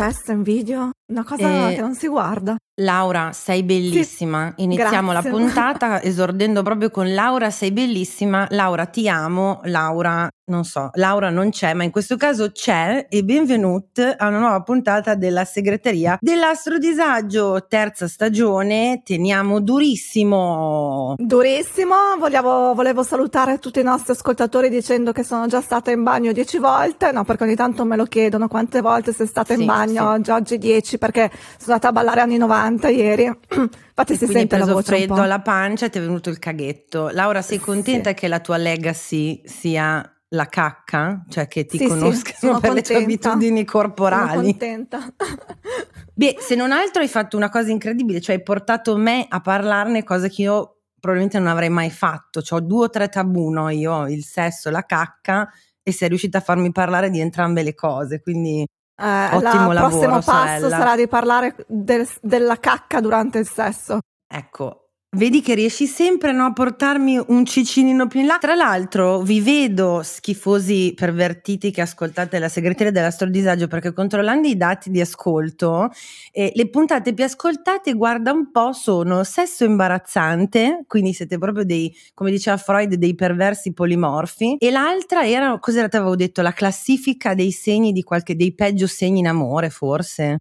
Cessa in video? Una cosa Eh, che non si guarda. Laura, sei bellissima. Iniziamo grazie. la puntata esordendo proprio con Laura, sei bellissima. Laura, ti amo. Laura, non so, Laura non c'è, ma in questo caso c'è e benvenuti a una nuova puntata della segreteria dell'astrodisagio, terza stagione. Teniamo durissimo. Durissimo, volevo, volevo salutare tutti i nostri ascoltatori dicendo che sono già stata in bagno dieci volte, no perché ogni tanto me lo chiedono quante volte sei stata Sì, in bagno, sì. già oggi dieci perché sono andata a ballare anni 90 ieri, infatti si Quindi hai sente la preso voce un freddo alla pancia e ti è venuto il caghetto. Laura, sei Sì. contenta che la tua legacy sia la cacca? Cioè che ti Sì, sì, conoscano sono per le tue contenta. abitudini Sono corporali? contenta. Beh, se non altro hai fatto una cosa incredibile, cioè hai portato me a parlarne, cosa che io probabilmente non avrei mai fatto. Cioè, ho due o tre tabù, no? Io, il sesso e la cacca, e sei riuscita a farmi parlare di entrambe le cose, quindi Eh, Ottimo il lavoro, prossimo passo sorella. sarà di parlare del- della cacca durante il sesso. ecco. Vedi che riesci sempre no, a portarmi un cicinino più in là. Tra l'altro, vi vedo schifosi pervertiti che ascoltate la segreteria dell'astrodisagio perché controllando i dati di ascolto, eh, le puntate più ascoltate, guarda un po', sono sesso imbarazzante, quindi siete proprio dei, come diceva Freud, dei perversi polimorfi. E l'altra era, cos'era ti avevo detto, la classifica dei segni di qualche, dei peggio segni in amore, forse.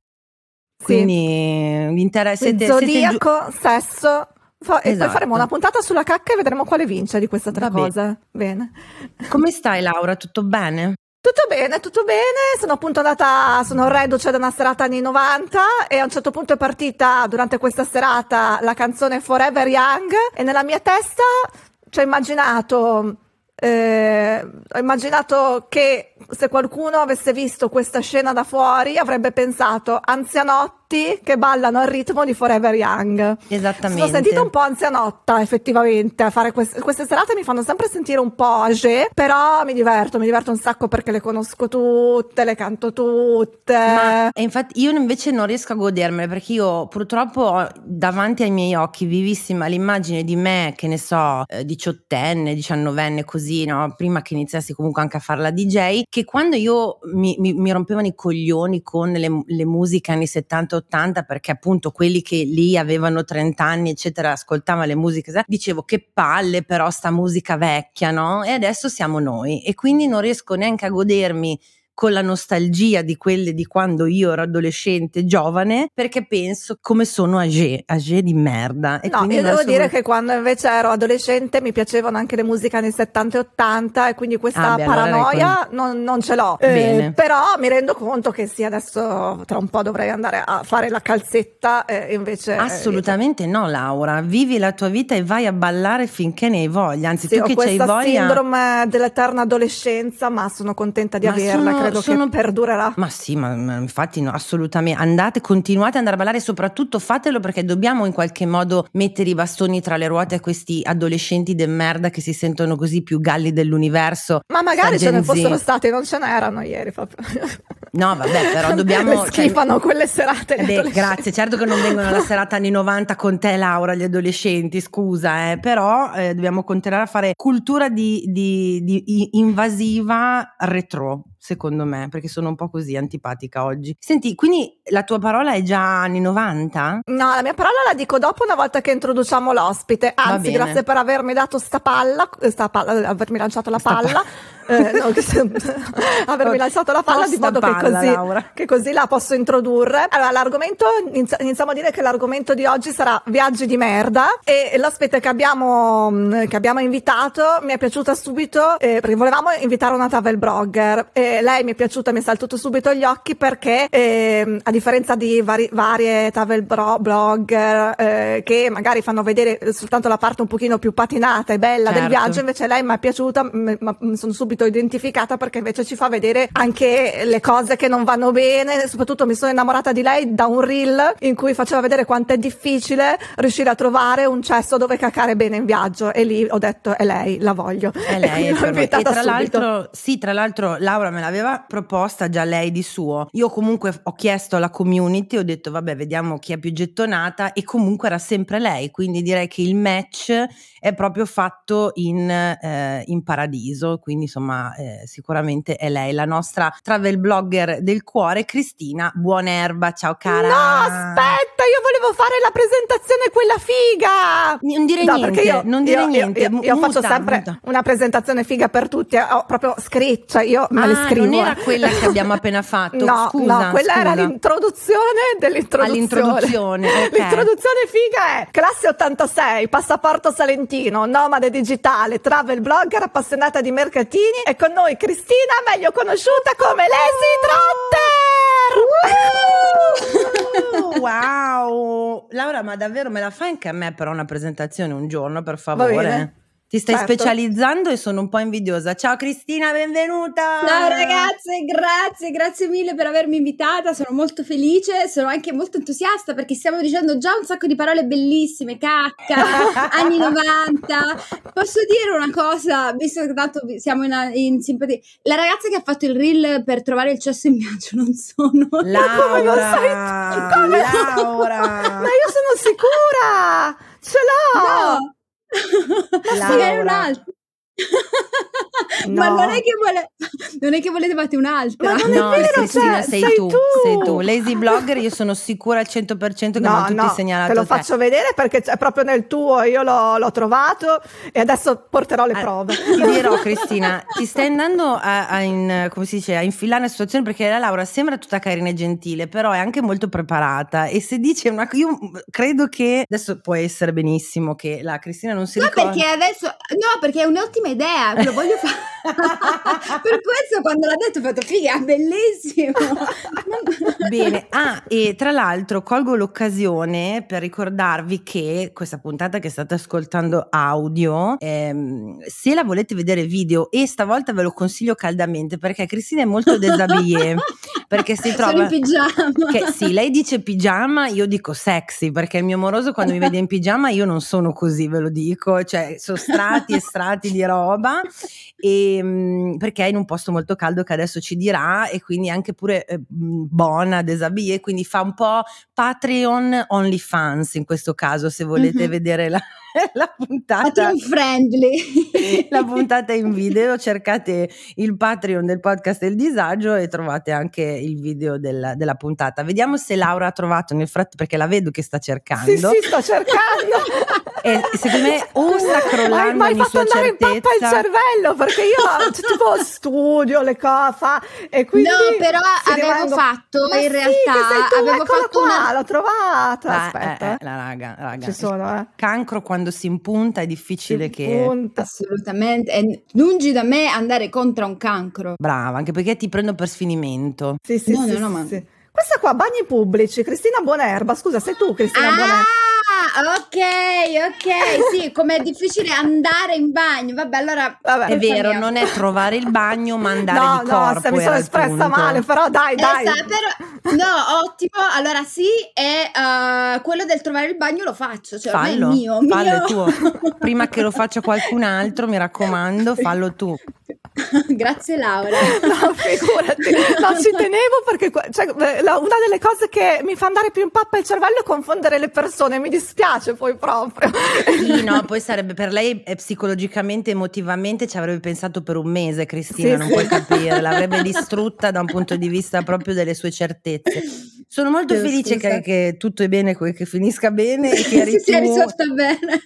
Sì. Quindi vi interessa siete giu- Zodiaco, sesso. Fa- E Esatto. poi faremo una puntata sulla cacca e vedremo quale vince di queste tre Vabbè. cose. Bene. Come stai Laura? Tutto bene? Tutto bene, tutto bene. Sono appunto andata, sono reduce da una serata anni 90 e a un certo punto è partita durante questa serata la canzone Forever Young e nella mia testa ci ho immaginato, eh, ho immaginato che se qualcuno avesse visto questa scena da fuori avrebbe pensato anzianotti che ballano al ritmo di Forever Young. Esattamente. Sono sentita un po' anzianotta effettivamente a fare queste, queste serate mi fanno sempre sentire un po' âgé, però mi diverto, mi diverto un sacco perché le conosco tutte, le canto tutte. Ma e infatti io invece non riesco a godermele perché io purtroppo ho davanti ai miei occhi vivissima l'immagine di me, che ne so, eh, diciottenne, diciannovenne, così, no? Prima che iniziassi comunque anche a fare la DJ, che quando io mi, mi- mi rompevano i coglioni con le, le musiche anni 70-80, perché appunto quelli che lì avevano 30 anni, eccetera, ascoltavano le musiche, dicevo che palle però sta musica vecchia, no? E adesso siamo noi e quindi non riesco neanche a godermi con la nostalgia di quelle di quando io ero adolescente, giovane, perché penso come sono âgé, âgé di merda. E No, io devo dire vol- che quando invece ero adolescente mi piacevano anche le musiche anni 70 e 80 e quindi questa Ah, beh, allora paranoia non, non ce l'ho. Eh, però mi rendo conto che sì, adesso tra un po' dovrei andare a fare la calzetta e invece... eh, Assolutamente no, Laura. Vivi la tua vita e vai a ballare finché ne hai voglia. Anzi, Sì, tu che c'hai voglia. sindrome dell'eterna adolescenza, ma sono contenta di Ma averla, sono- credo sono- che perdurerà. Ma sì, ma, ma infatti no, assolutamente. Andate, continuate ad andare a ballare soprattutto fatelo perché dobbiamo in qualche modo mettere i bastoni tra le ruote a questi adolescenti de merda che si sentono così più galli dell'universo. Ma magari ce ne fossero stati, non ce n'erano ieri proprio. No, vabbè, però dobbiamo... Cioè, schifano quelle serate. Eh beh, grazie, certo che non vengono alla serata anni 90 con te Laura, gli adolescenti, scusa, eh, però eh, dobbiamo continuare a fare cultura di, di- di- invasiva retro, secondo me, perché sono un po' così antipatica oggi. Senti, quindi la tua parola è già anni 90? No, la mia parola la dico dopo una volta che introduciamo l'ospite. Anzi, grazie per avermi dato sta palla, sta palla avermi lanciato la Sta pa- palla. Eh, no, che avermi lanciato la palla di Sta modo che, palla, così, Laura. che così la posso introdurre. Allora, l'argomento, inizi- iniziamo a dire che l'argomento di oggi sarà viaggi di merda e l'ospite che abbiamo, mh, che abbiamo invitato mi è piaciuta subito eh, perché volevamo invitare una travel blogger e lei mi è piaciuta, mi è saltato subito agli occhi perché ehm, a differenza di vari- varie travel bro- blogger eh, che magari fanno vedere soltanto la parte un pochino più patinata e bella del Certo. viaggio, invece lei mi è piaciuta, mi sono subito identificata perché invece ci fa vedere anche le cose che non vanno bene, soprattutto mi sono innamorata di lei da un reel in cui faceva vedere quanto è difficile riuscire a trovare un cesso dove cacare bene in viaggio e lì ho detto è lei, la voglio. È E lei. E invitata tra subito. l'altro, sì, tra l'altro Laura me l'aveva proposta già lei di suo. Io comunque ho chiesto alla community, ho detto vabbè, vediamo chi è più gettonata e comunque era sempre lei, quindi direi che il match è proprio fatto in, eh, in paradiso, quindi insomma eh, sicuramente è lei, la nostra travel blogger del cuore, Cristina Buonerba. Ciao cara. No, aspetta, io volevo fare la presentazione quella figa. Non dire No, niente, io, non dire io- niente. Io, io muta, faccio sempre muta. una presentazione figa per tutti, ho proprio scritto, cioè io me le Ah, scrivo. non era eh. quella che abbiamo appena fatto. No, Scusa, no, quella era scusa. l'introduzione dell'introduzione. All'introduzione, ok. L'introduzione figa è classe 86, passaporto salentino, nomade digitale, travel blogger, appassionata di mercatini e con noi Cristina, meglio conosciuta come Lazy Trotter. Wow, Laura, ma davvero me la fai anche a me però una presentazione un giorno, per favore? Ti stai Certo. specializzando e sono un po' invidiosa. Ciao Cristina, benvenuta. Ciao ragazze, grazie, grazie mille per avermi invitata, sono molto felice, sono anche molto entusiasta perché stiamo dicendo già un sacco di parole bellissime, cacca, anni 90. Posso dire una cosa, visto che tanto siamo in, in simpatia, la ragazza che ha fatto il reel per trovare il cesso in viaggio non sono... Laura, come lo sai? Come Laura. Ma io sono sicura, ce l'ho. No! Magari Un'altra. Ma No. non è che vuole, non è che volevate un'altra. Ma non è No, vero, Cristina, cioè, sei, sei tu, tu. sei tu. Lazy blogger, io sono sicura al 100% che mi hanno tutti segnalato te lo te. faccio vedere perché è proprio nel tuo, io l'ho, l'ho trovato e adesso porterò le Ah, prove. Ti dirò, Cristina, ti stai andando a, a in- come si dice, a infilare la situazione perché la Laura sembra tutta carina e gentile, però è anche molto preparata. E se dice una cosa, io credo che adesso può essere benissimo che la Cristina non si No, ricorda. perché adesso no, perché è un'ottima idea, lo voglio fare. per questo quando l'ha detto ho fatto figa, bellissimo. Bene, ah, e tra l'altro colgo l'occasione per ricordarvi che questa puntata che state ascoltando audio, ehm, se la volete vedere video, e stavolta ve lo consiglio caldamente perché Cristina è molto déshabillée, perché si Sono trova... in pigiama. Che sì, lei dice pigiama, io dico sexy, perché il mio moroso quando mi vede in pigiama io non sono così, ve lo dico, cioè sono strati e strati di roba, e, mm, perché è in un posto molto caldo che adesso ci dirà e quindi anche pure eh, buona, desabillée, quindi fa un po' Patreon OnlyFans in questo caso, se volete Mhm. vedere la, la puntata. Patreon friendly. La puntata in video, cercate il Patreon del podcast del disagio e trovate anche il video del- della puntata. Vediamo se Laura ha trovato nel frattempo, perché la vedo che sta cercando. Sì, sì, sto cercando. E secondo me o sta Hai crollando mai ogni fatto andare in pappa il certezza. cervello perché io cioè, tipo studio le cose fa, e quindi No, però avevo rimango- fatto, Ma in sì, realtà, avevo eccola fatto qua, una- l'ho trovata Ah, aspetta eh. eh, la raga, raga. ci sono eh Cancro quando si impunta è difficile Ci che... punta. Assolutamente, è lungi da me andare contro un cancro. Brava, anche perché ti prendo per sfinimento. sì sì No, sì, no, no, sì, ma- sì. questa qua bagni pubblici Cristina Buonerba scusa sei tu Cristina Buonerba Ah, ok, ok, sì, com'è difficile andare in bagno. Vabbè, allora Vabbè. È vero, mia. non è trovare il bagno, ma andare no di no corpo. se mi sono il espressa punto. male però dai dai Esatto, però, no, ottimo. Allora sì, e eh, quello del trovare il bagno lo faccio, cioè ormai è Fallo, mio, fallo mio. è tuo. Prima che lo faccia qualcun altro, mi raccomando, fallo tu. Grazie Laura. No, figurati, no, ci tenevo perché cioè, una delle cose che mi fa andare più in pappa il cervello è confondere le persone, mi dispiace poi proprio. Sì, no, poi sarebbe per lei eh, psicologicamente, emotivamente ci avrebbe pensato per un mese Cristina, sì, non sì. puoi capire, l'avrebbe distrutta da un punto di vista proprio delle sue certezze. Sono molto Dio, felice che, che, tutto è bene, che finisca bene e che si sia risolta bene.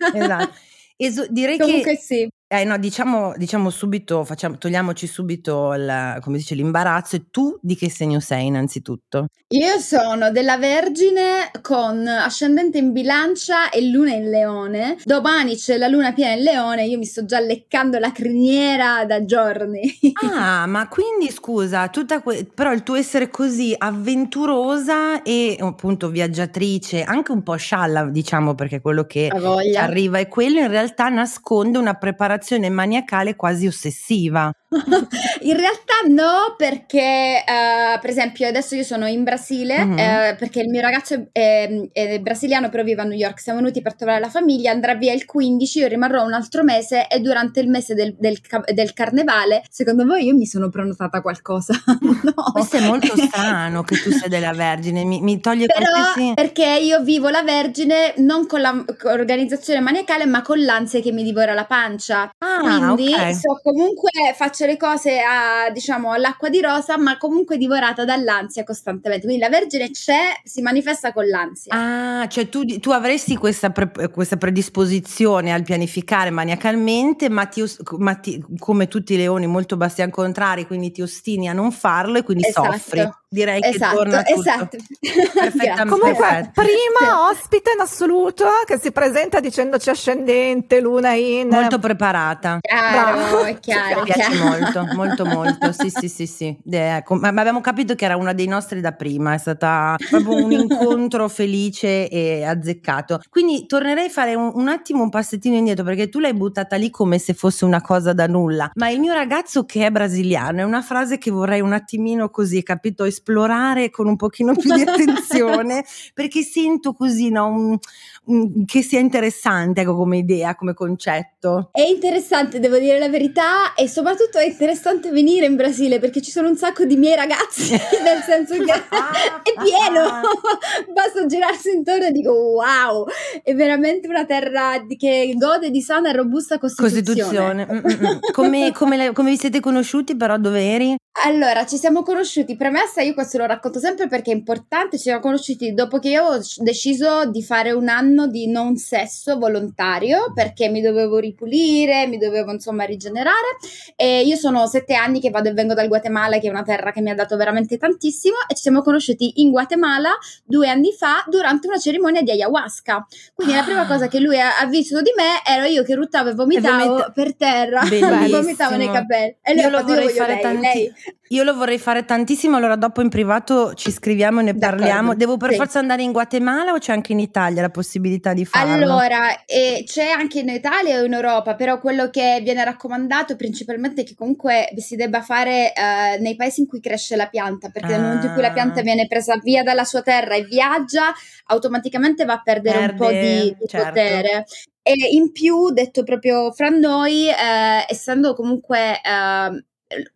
Esatto. Direi Comunque che sì. Eh no, diciamo, diciamo subito, facciamo, togliamoci subito il, come dice, l'imbarazzo. E tu di che segno sei innanzitutto? Io sono della Vergine con ascendente in bilancia e luna in leone. Domani c'è la luna piena in leone, io mi sto già leccando la criniera da giorni. Ah, ma quindi scusa, tutta que- però il tuo essere così avventurosa e appunto viaggiatrice, anche un po' scialla, diciamo, perché quello che arriva è quello, in realtà nasconde una preparazione preparazione maniacale quasi ossessiva. in realtà no, perché uh, per esempio adesso io sono in Brasile, mm-hmm. eh, perché il mio ragazzo è, è, brasiliano però vive a New York, siamo venuti per trovare la famiglia, andrà via il 15, io rimarrò un altro mese e durante il mese del, del, del carnevale, secondo voi io mi sono prenotata qualcosa? no. Questo è molto strano che tu sei della Vergine, mi, mi toglie però qualsiasi... perché io vivo la Vergine non con l'organizzazione maniacale ma con l'ansia che mi divora la pancia. Ah, Quindi okay. so comunque faccio faccio le cose a, diciamo, all'acqua di rosa, ma comunque divorata dall'ansia costantemente. Quindi la Vergine c'è, si manifesta con l'ansia. Ah, cioè tu, tu avresti questa, pre, questa, predisposizione al pianificare maniacalmente, ma, ti, ma ti, come tutti i leoni molto bastian contrari, quindi ti ostini a non farlo e quindi esatto. soffri. Direi esatto, che torna tutto. Esatto. Perfettamente. Comunque, perfetto. prima ospite in assoluto che si presenta dicendoci ascendente, luna in... Molto preparata. Chiaro, è chiaro. Mi piace molto, molto, molto. Sì, sì, sì, sì. Ecco, ma abbiamo capito che era una dei nostri da prima, è stata proprio un incontro felice e azzeccato. Quindi tornerei a fare un, un attimo un passettino indietro perché tu l'hai buttata lì come se fosse una cosa da nulla. Ma il mio ragazzo che è brasiliano è una frase che vorrei un attimino così, capito? Esplorare con un pochino più di attenzione perché sento così no, un, un, che sia interessante ecco, come idea, come concetto. È interessante, devo dire la verità, e soprattutto è interessante venire in Brasile perché ci sono un sacco di miei ragazzi, nel senso che è pieno, basta girarsi intorno e dico wow, è veramente una terra che gode di sana e robusta costituzione. costituzione. Mm, mm, mm. come, come, come vi siete conosciuti però, dove eri? Allora, ci siamo conosciuti, premessa, io questo lo racconto sempre perché è importante, ci siamo conosciuti dopo che io ho deciso di fare un anno di non sesso volontario perché mi dovevo ripulire, mi dovevo insomma rigenerare e io sono sette anni che vado e vengo dal Guatemala che è una terra che mi ha dato veramente tantissimo e ci siamo conosciuti in Guatemala due anni fa durante una cerimonia di ayahuasca. Quindi ah. la prima cosa che lui ha, ha, visto di me ero io che ruttavo e vomitavo vomita- per terra, vomitavo nei capelli e lui io lo vorrei fare tanti- lei. Io lo vorrei fare tantissimo, allora dopo in privato ci scriviamo e ne D'accordo. parliamo. Devo per sì. forza andare in Guatemala o c'è anche in Italia la possibilità di farlo? Allora, eh, c'è anche in Italia o in Europa, però quello che viene raccomandato principalmente è che comunque si debba fare eh, nei paesi in cui cresce la pianta, perché ah. nel momento in cui la pianta ah. viene presa via dalla sua terra e viaggia, automaticamente va a perdere Perde, un po' di, di certo. potere. E in più, detto proprio fra noi, eh, essendo comunque eh,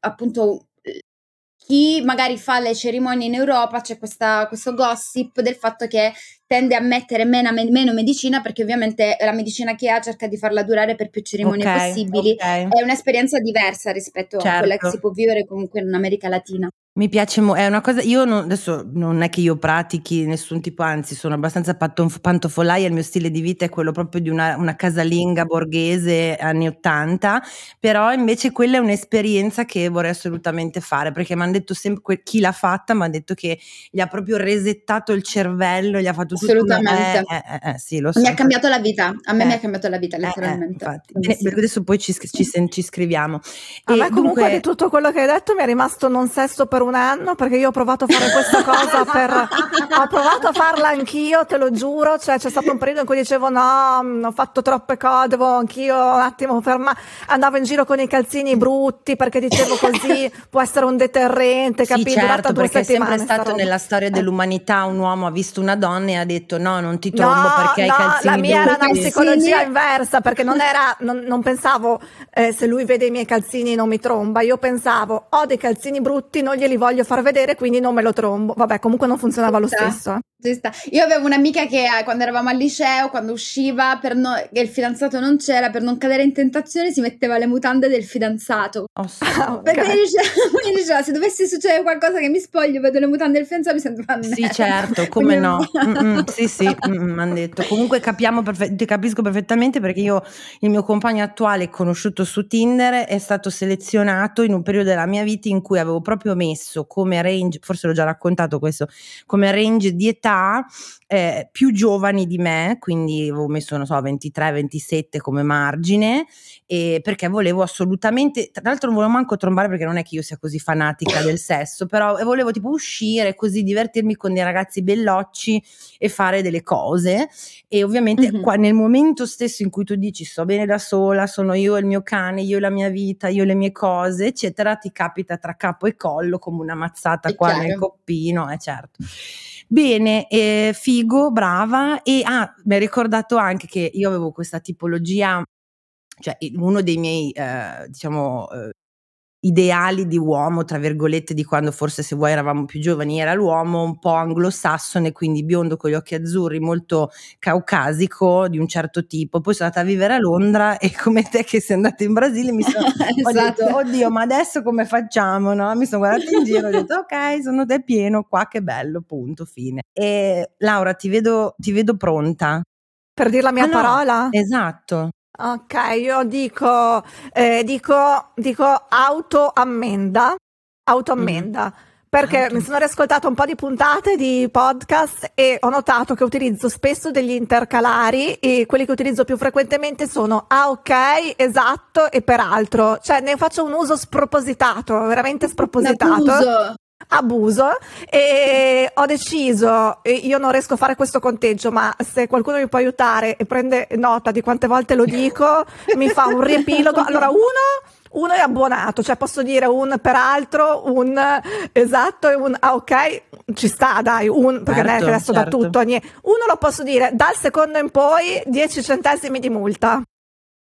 appunto chi magari fa le cerimonie in Europa c'è questa, questo gossip del fatto che tende a mettere meno, meno, medicina perché ovviamente la medicina che ha cerca di farla durare per più cerimonie okay, possibili. Okay. È un'esperienza diversa rispetto certo. a quella che certo. si può vivere comunque in America Latina. Mi piace, mo- è una cosa, io non, adesso non è che io pratichi nessun tipo, anzi sono abbastanza pantof- pantofolaia, il mio stile di vita è quello proprio di una, una casalinga borghese anni 80, però invece quella è un'esperienza che vorrei assolutamente fare, perché mi hanno detto sempre, chi l'ha fatta mi ha detto che gli ha proprio resettato il cervello, gli ha fatto. Assolutamente. Una, eh, eh, eh, sì, lo so. Mi ha cambiato la vita, a me mi ha cambiato la vita letteralmente. Sì. Adesso poi ci, ci, ci scriviamo. A e me comunque dunque... di tutto quello che hai detto mi è rimasto non sesso per un anno perché io ho provato a fare questa cosa per ho provato a farla anch'io te lo giuro cioè c'è stato un periodo in cui dicevo no mm, ho fatto troppe cose devo anch'io un attimo fermare andavo in giro con i calzini brutti perché dicevo così può essere un deterrente sì, capito certo, perché è sempre stato nella storia dell'umanità un uomo ha visto una donna e ha detto no, non ti trombo No, perché hai i no, calzini la mia era una psicologia inversa perché non era, non, non pensavo eh, se lui vede i miei calzini non mi tromba, io pensavo ho dei calzini brutti, non glieli voglio far vedere quindi non me lo trombo. Vabbè, comunque non funzionava lo stesso. Sta. Io avevo un'amica che eh, quando eravamo al liceo, quando usciva, per no- che il fidanzato non c'era, per non cadere in tentazione si metteva le mutande del fidanzato. Oh, sì. Ok. Perché mi diceva, diceva, se dovesse succedere qualcosa che mi spoglio, vedo le mutande del fidanzato, mi sento una Sì, certo, come Quindi- no. Mm-mm, sì, sì, mi hanno detto. Comunque capiamo perfe- ti capisco perfettamente perché io, il mio compagno attuale conosciuto su Tinder è stato selezionato in un periodo della mia vita in cui avevo proprio messo come range, forse l'ho già raccontato questo, come range di età eh, più giovani di me, quindi avevo messo, non so, 23-27 come margine, e perché volevo assolutamente, tra l'altro non volevo manco trombare perché non è che io sia così fanatica del sesso, però volevo tipo uscire così, divertirmi con dei ragazzi bellocci e fare delle cose e ovviamente Mhm. qua, nel momento stesso in cui tu dici sto bene da sola, sono io e il mio cane, io e la mia vita, io e le mie cose, eccetera, ti capita tra capo e collo come una mazzata È qua chiaro. nel coppino, eh certo. Bene, eh, figo, brava. E ah, mi hai ricordato anche che io avevo questa tipologia, cioè uno dei miei, eh, diciamo, eh, ideali di uomo, tra virgolette, di quando forse se vuoi eravamo più giovani, era l'uomo un po' anglosassone, quindi biondo con gli occhi azzurri, molto caucasico, di un certo tipo. Poi sono andata a vivere a Londra e come te che sei andata in Brasile mi sono Esatto. detto, oddio, ma adesso come facciamo? No? Mi sono guardata in giro e ho detto, ok, sono te pieno qua, che bello, punto, fine. E Laura, ti vedo, ti vedo pronta. Per dire la mia Ah, no, parola? Esatto. Ok, io dico, eh, dico, dico autoammenda, autoammenda, perché Auto- mi sono riascoltato un po' di puntate di podcast e ho notato che utilizzo spesso degli intercalari e quelli che utilizzo più frequentemente sono ah ok, esatto e peraltro, cioè ne faccio un uso spropositato, veramente spropositato. Abuso. Abuso e ho deciso, io non riesco a fare questo conteggio, ma se qualcuno mi può aiutare e prende nota di quante volte lo dico, mi fa un riepilogo. Allora, uno, uno è abbuonato, cioè posso dire un peraltro, un esatto e un ah ok, ci sta dai, un, perché non è che Certo, adesso da certo. tutto, niente. Uno lo posso dire, dal secondo in poi 10 centesimi di multa.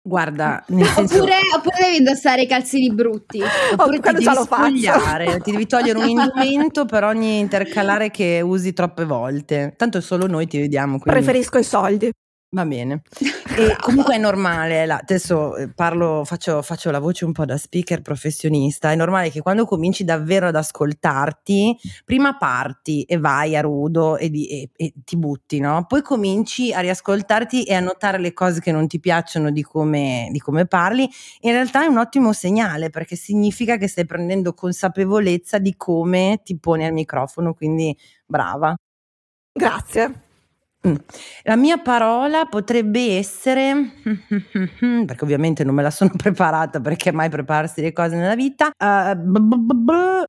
Guarda, nel senso... Oppure, oppure devi indossare i calzini brutti. Oppure ti quello devi spogliare, ti devi togliere un indumento per ogni intercalare che usi troppe volte. Tanto solo noi ti vediamo. Quindi... Preferisco i soldi. Va bene. E comunque è normale, la- adesso eh, parlo, faccio, faccio la voce un po' da speaker professionista, è normale che quando cominci davvero ad ascoltarti, prima parti e vai a rudo e, di- e- e ti butti, no? Poi cominci a riascoltarti e a notare le cose che non ti piacciono di come, di come parli. In realtà è un ottimo segnale perché significa che stai prendendo consapevolezza di come ti poni al microfono, quindi brava. Grazie. Mm. La mia parola potrebbe essere, perché ovviamente non me la sono preparata perché mai prepararsi le cose nella vita. Uh, b- b- b-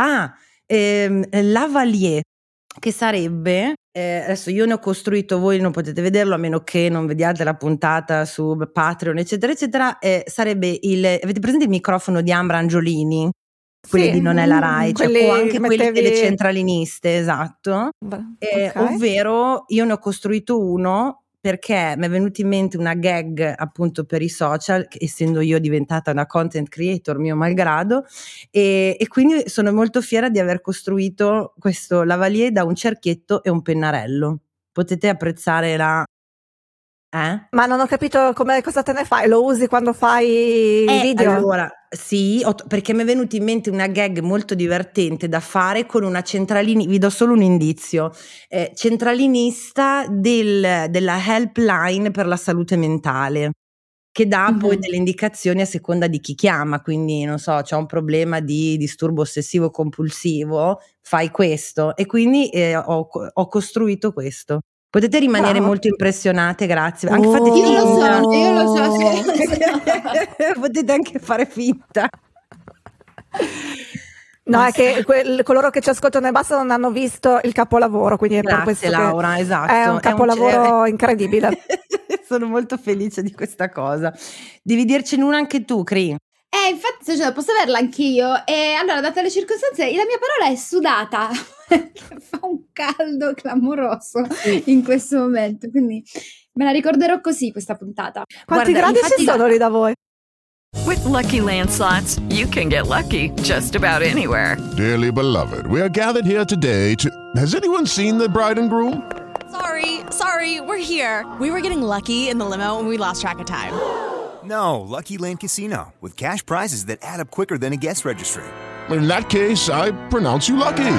ah, ehm, lavalier, che sarebbe, eh, adesso io ne ho costruito, voi non potete vederlo a meno che non vediate la puntata su Patreon, eccetera, eccetera. eh, sarebbe il, avete presente il microfono di Ambra Angiolini? Quelli Sì, di Non è la Rai, cioè, o anche mettevi- delle centraliniste, esatto. Eh, Ok. Ovvero io ne ho costruito uno perché mi è venuta in mente una gag appunto per i social, essendo io diventata una content creator mio malgrado, e, e quindi sono molto fiera di aver costruito questo lavalier da un cerchietto e un pennarello. Potete apprezzare la... Eh? Ma non ho capito come, cosa te ne fai, lo usi quando fai i Eh, video? Allora, sì, ho- perché mi è venuta in mente una gag molto divertente da fare con una centralini, vi do solo un indizio, eh, centralinista del- della helpline per la salute mentale che dà poi Mhm. delle indicazioni a seconda di chi chiama, quindi non so, c'è un problema di disturbo ossessivo compulsivo, fai questo e quindi eh, ho, ho costruito questo. Potete rimanere Bravo. molto impressionate, grazie. Anche fate Oh. Io lo finta. so, io lo so, sì, io lo so. Potete anche fare finta. No, è che quel- coloro che ci ascoltano e basta non hanno visto il capolavoro, quindi è per Grazie questo che Laura, esatto. è un capolavoro incredibile. Sono molto felice di questa cosa. Devi dircene una anche tu, Cri. Eh, infatti, dicendo, posso averla anch'io. E allora, date le circostanze, la mia parola è sudata. fa un caldo clamoroso in questo momento, quindi me la ricorderò così questa puntata. Quanti Guarda, gradi ci sono lì da voi? With Lucky Land slots, you can get lucky just about anywhere. Dearly beloved, we are gathered here today to. Has anyone seen the bride and groom? Sorry, sorry, we're here. We were getting lucky in the limo and we lost track of time. No, Lucky Land Casino, with cash prizes that add up quicker than a guest registry. In that case, I pronounce you lucky.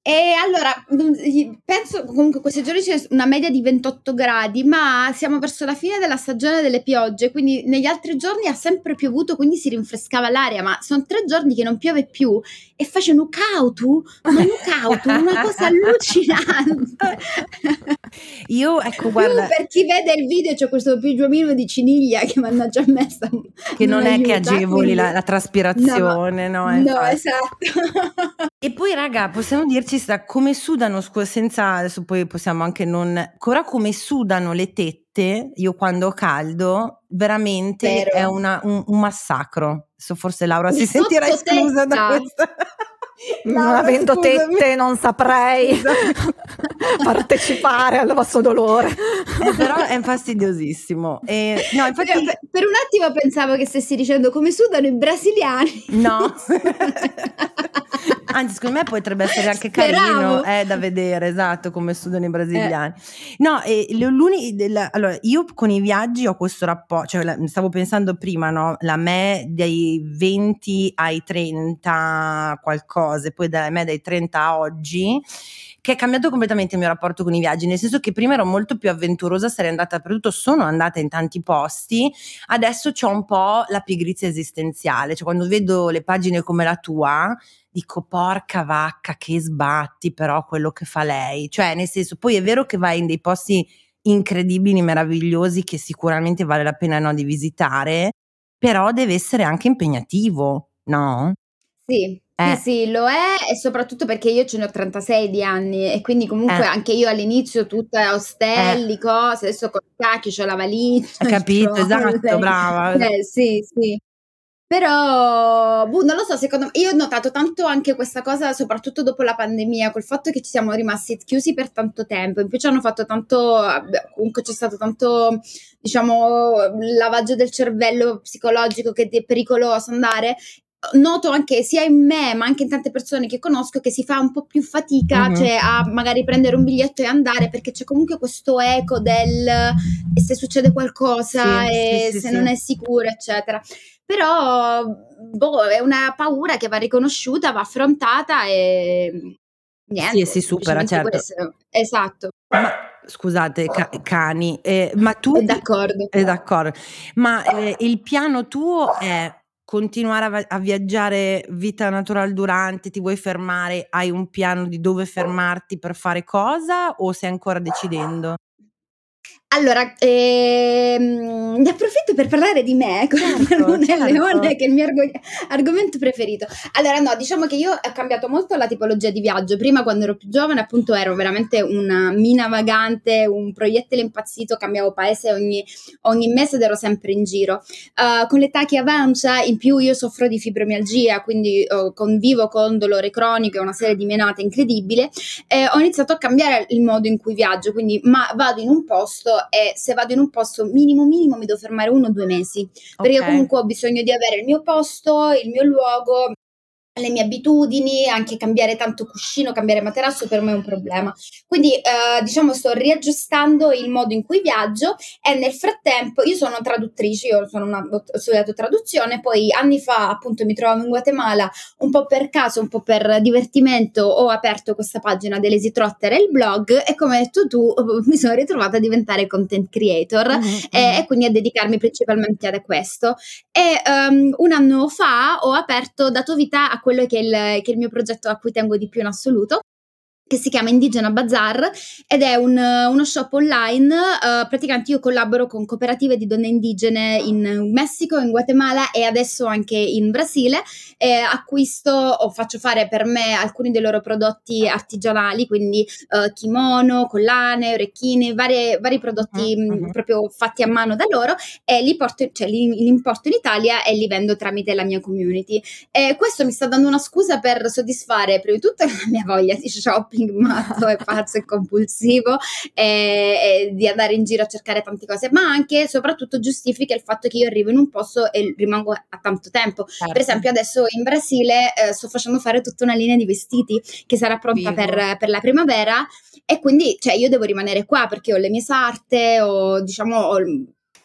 E allora, mm, penso comunque questi giorni c'è una media di 28 gradi, ma siamo verso la fine della stagione delle piogge, quindi negli altri giorni ha sempre piovuto, quindi si rinfrescava l'aria, ma sono tre giorni che non piove più e face cautu, ma cautu, una cosa allucinante. Io, ecco, Io guarda, per chi vede il video c'è questo pigiamino di ciniglia che mannaggia a me sta- che non è che aiuta, agevoli quindi- la, la traspirazione, no? No, eh, no, infatti. esatto. E poi, raga, possiamo dirci sta, come sudano, senza adesso poi possiamo anche non. Ancora come sudano le tette, io quando ho caldo, veramente Vero. è una- un, un massacro. Adesso forse Laura si Il sentirà esclusa da questa. Non avendo scusami. tette non saprei partecipare al vostro dolore. Eh, Però è fastidiosissimo. E, no, infatti, Per, per un attimo pensavo che stessi dicendo come sudano i brasiliani. no. Anzi, secondo me potrebbe essere anche Speravo. carino eh, da vedere, esatto, come sudano i brasiliani. No, e le- l'uni- del- allora, io con i viaggi ho questo rapporto, cioè la- stavo pensando prima, no? La me dei 20 ai 30 qualcosa, e poi da me dai 30 a oggi, che è cambiato completamente il mio rapporto con i viaggi, nel senso che prima ero molto più avventurosa, sarei andata dappertutto, sono andata in tanti posti, adesso c'ho un po' la pigrizia esistenziale, cioè quando vedo le pagine come la tua, dico porca vacca che sbatti però quello che fa lei, cioè nel senso poi è vero che vai in dei posti incredibili, meravigliosi che sicuramente vale la pena no, di visitare, però deve essere anche impegnativo, no? Sì, Eh. sì, sì, lo è e soprattutto perché io ce ne ho 36 di anni e quindi comunque Eh. anche io all'inizio tutta ostelli, cose, adesso con i cacchi c'ho la valigia. Hai capito? c'ho Esatto, brava. Eh, sì, sì. Però, boh, non lo so, secondo me, io ho notato tanto anche questa cosa, soprattutto dopo la pandemia, col fatto che ci siamo rimasti chiusi per tanto tempo, in più ci hanno fatto tanto, comunque c'è stato tanto, diciamo, lavaggio del cervello psicologico che è pericoloso andare. Noto anche sia in me, ma anche in tante persone che conosco che si fa un po' più fatica, Mhm. cioè a magari prendere un biglietto e andare perché c'è comunque questo eco del se succede qualcosa Sì, e sì, se sì. non è sicuro, eccetera. Però, boh, è una paura che va riconosciuta, va affrontata e niente. Sì, si supera, certo. essere- Esatto, Ma scusate, ca- cani, eh, ma tu... è d'accordo. È d'accordo, ma eh, il piano tuo è continuare a, a viaggiare vita natural durante, ti vuoi fermare, hai un piano di dove fermarti per fare cosa o stai ancora decidendo? Allora, ehm, ne approfitto per parlare di me, come Certo, certo. Leone, che è il mio argo- argomento preferito. Allora, no, diciamo che io ho cambiato molto la tipologia di viaggio. Prima, quando ero più giovane, appunto, ero veramente una mina vagante, un proiettile impazzito, cambiavo paese ogni, ogni mese ed ero sempre in giro. Uh, con l'età che avanza, in più io soffro di fibromialgia, quindi uh, convivo con dolore cronico e una serie di menate incredibile, eh, ho iniziato a cambiare il modo in cui viaggio, quindi ma vado in un posto e se vado in un posto minimo minimo mi devo fermare uno o due mesi, perché Ok. comunque ho bisogno di avere il mio posto, il mio luogo le mie abitudini, anche cambiare tanto cuscino, cambiare materasso per me è un problema. Quindi eh, diciamo sto riaggiustando il modo in cui viaggio e nel frattempo io sono traduttrice, io sono una, ho studiato traduzione, poi anni fa appunto mi trovavo in Guatemala un po' per caso, un po' per divertimento, ho aperto questa pagina dell'Easy Trotter e il blog e come hai detto tu mi sono ritrovata a diventare content creator mm-hmm. e, e, quindi a dedicarmi principalmente a questo. E um, un anno fa ho aperto, dato vita a quello che è, il, che è il mio progetto a cui tengo di più in assoluto, che si chiama Indigena Bazar ed è un, uno shop online. Uh, praticamente io collaboro con cooperative di donne indigene in Messico, in Guatemala e adesso anche in Brasile. E acquisto o faccio fare per me alcuni dei loro prodotti artigianali, quindi uh, kimono, collane, orecchini, varie, vari prodotti uh-huh. proprio fatti a mano da loro e li, porto, cioè, li, li importo in Italia e li vendo tramite la mia community. E questo mi sta dando una scusa per soddisfare prima di tutto la mia voglia di shopping shopping matto e pazzo e compulsivo e, e, di andare in giro a cercare tante cose, ma anche e soprattutto giustifica il fatto che io arrivo in un posto e rimango a tanto tempo. Certo. Per esempio adesso in Brasile eh, sto facendo fare tutta una linea di vestiti che sarà pronta per, per, la primavera e quindi cioè, io devo rimanere qua perché ho le mie sarte, ho diciamo... Ho,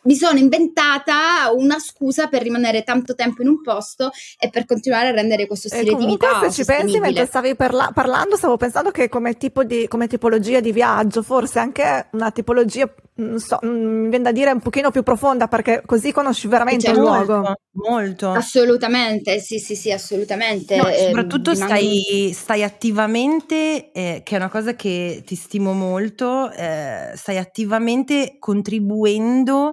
mi sono inventata una scusa per rimanere tanto tempo in un posto e per continuare a rendere questo stile di vita se ci pensi mentre stavi parla- parlando stavo pensando che come, tipo di, come tipologia di viaggio forse anche una tipologia non so, mi viene da dire un pochino più profonda perché così conosci veramente il luogo. molto. Assolutamente sì sì sì assolutamente no, soprattutto eh, stai, stai, attivamente eh, che è una cosa che ti stimo molto eh, stai attivamente contribuendo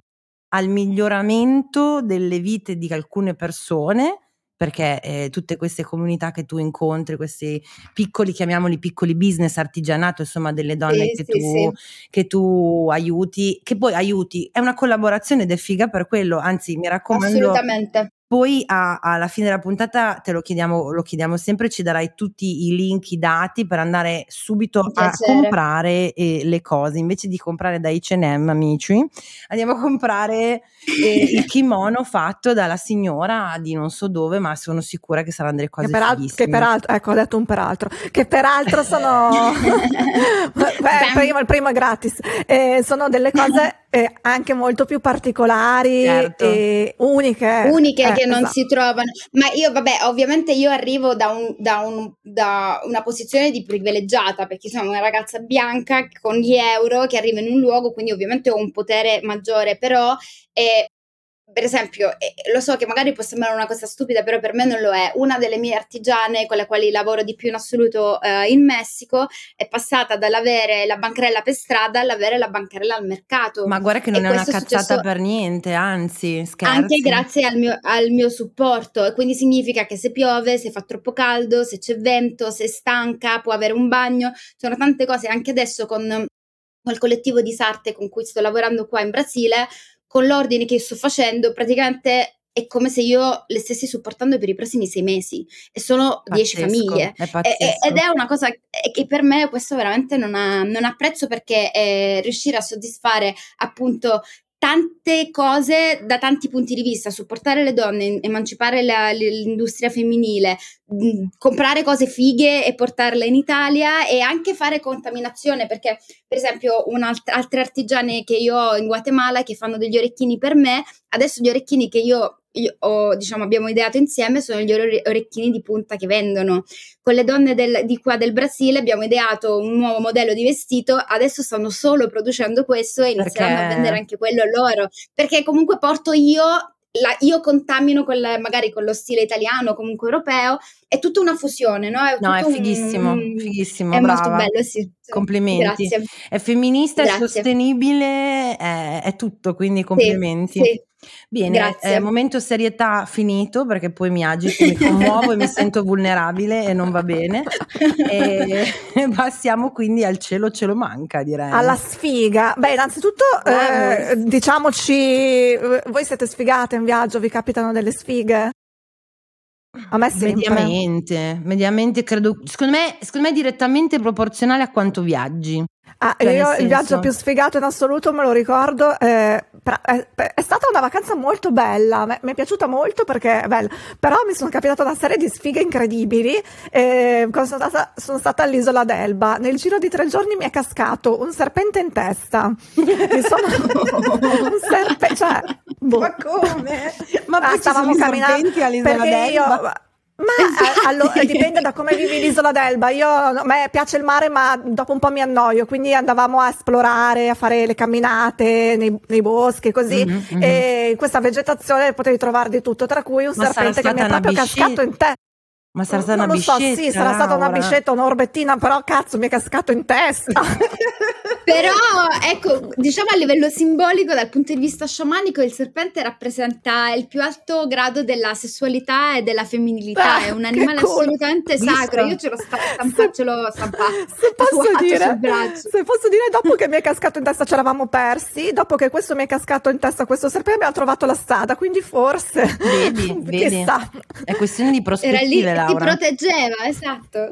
al miglioramento delle vite di alcune persone, perché eh, tutte queste comunità che tu incontri, questi piccoli, chiamiamoli piccoli business artigianato, insomma, delle donne sì, che, sì, tu, sì. che, tu, aiuti, che poi aiuti, è una collaborazione ed è figa per quello, anzi mi raccomando. Assolutamente. Poi a, alla fine della puntata te lo chiediamo, lo chiediamo sempre, ci darai tutti i link, i dati per andare subito a comprare eh, le cose. Invece di comprare da H&M, amici, andiamo a comprare eh, il kimono fatto dalla signora di non so dove, ma sono sicura che saranno delle cose che, peral- che peraltro, ecco, ho detto un peraltro, che peraltro sono... Beh, prima, il primo è gratis. Eh, sono delle cose eh, anche molto più particolari certo. e uniche. Uniche eh, che non esatto. si trovano. Ma io, vabbè, ovviamente io arrivo da, un, da, un, da, una posizione di privilegiata perché sono una ragazza bianca con gli euro che arriva in un luogo, quindi ovviamente ho un potere maggiore, però eh, per esempio, eh, lo so che magari può sembrare una cosa stupida, però per me non lo è. Una delle mie artigiane con le quali lavoro di più in assoluto eh, in Messico è passata dall'avere la bancarella per strada all'avere la bancarella al mercato. Ma guarda che non e è una cazzata per niente, anzi, scherzi. Anche grazie al mio, al mio supporto. E quindi significa che se piove, se fa troppo caldo, se c'è vento, se è stanca, può avere un bagno. Sono tante cose. Anche adesso con col collettivo di Sarte con cui sto lavorando qua in Brasile, con l'ordine che sto facendo, praticamente è come se io le stessi supportando per i prossimi sei mesi. E sono dieci famiglie. è e, ed è una cosa che per me questo veramente non ha, non ha prezzo perché eh, riuscire a soddisfare appunto tante cose da tanti punti di vista, supportare le donne, emancipare la, l'industria femminile, mh, comprare cose fighe e portarle in Italia e anche fare contaminazione, perché per esempio altre artigiane che io ho in Guatemala che fanno degli orecchini per me, adesso gli orecchini che io io ho, diciamo, abbiamo ideato insieme sono gli orecchini di punta che vendono. Con le donne del, di qua del Brasile abbiamo ideato un nuovo modello di vestito, adesso stanno solo producendo questo e inizieranno perché... a vendere anche quello loro, perché comunque porto io la, io contamino con la, magari con lo stile italiano, comunque europeo, è tutta una fusione, no? È no, è fighissimo, un, fighissimo, è brava. molto bello, sì. Complimenti. Grazie. È femminista, Grazie. è sostenibile, è, è, tutto, quindi complimenti. Sì, sì. Bene, eh, momento serietà finito perché poi mi agito, mi commuovo e mi sento vulnerabile e non va bene. E passiamo quindi al cielo ce lo manca, direi. Alla sfiga. Beh, innanzitutto eh, diciamoci, voi siete sfigate in viaggio, vi capitano delle sfighe? A me sempre. Mediamente, mediamente credo, secondo me, secondo me è direttamente proporzionale a quanto viaggi. Ah, Cioè, io il viaggio senso? più sfigato in assoluto me lo ricordo, eh, pra- è, è stata una vacanza molto bella, mi mi è piaciuta molto perché è bella, però mi sono capitata una serie di sfighe incredibili, eh, sono stata, sono stata all'isola d'Elba, nel giro di tre giorni mi è cascato un serpente in testa, mi sono, un serpente, cioè, boh. Ma come? Ma Ah, stavamo camminando all'isola perché io d'Elba? Ma eh, allo- dipende da come vivi l'isola d'Elba. Io, a me piace il mare, ma dopo un po' mi annoio, quindi andavamo a esplorare, a fare le camminate nei, nei boschi, così. Mhm, mhm. E in questa vegetazione potevi trovare di tutto, tra cui un Ma serpente che mi è proprio biscetta? cascato in te. Ma sarà stata non una lo so, biscetta, sì, sarà stata una biscetta, un'orbettina, però cazzo mi è cascato in testa. Però, ecco, diciamo a livello simbolico, dal punto di vista sciamanico, il serpente rappresenta il più alto grado della sessualità e della femminilità. Ah, È un animale assolutamente Visto? sacro. Io ce l'ho sta- stampa- ce l'ho stampato. Se posso, dire, se posso dire, dopo che mi è cascato in testa, ci eravamo persi. Dopo che questo mi è cascato in testa, questo serpente abbiamo trovato la strada. Quindi forse, Vedi, vedi. È questione di Era lì prospettive, e ti Laura. proteggeva, esatto.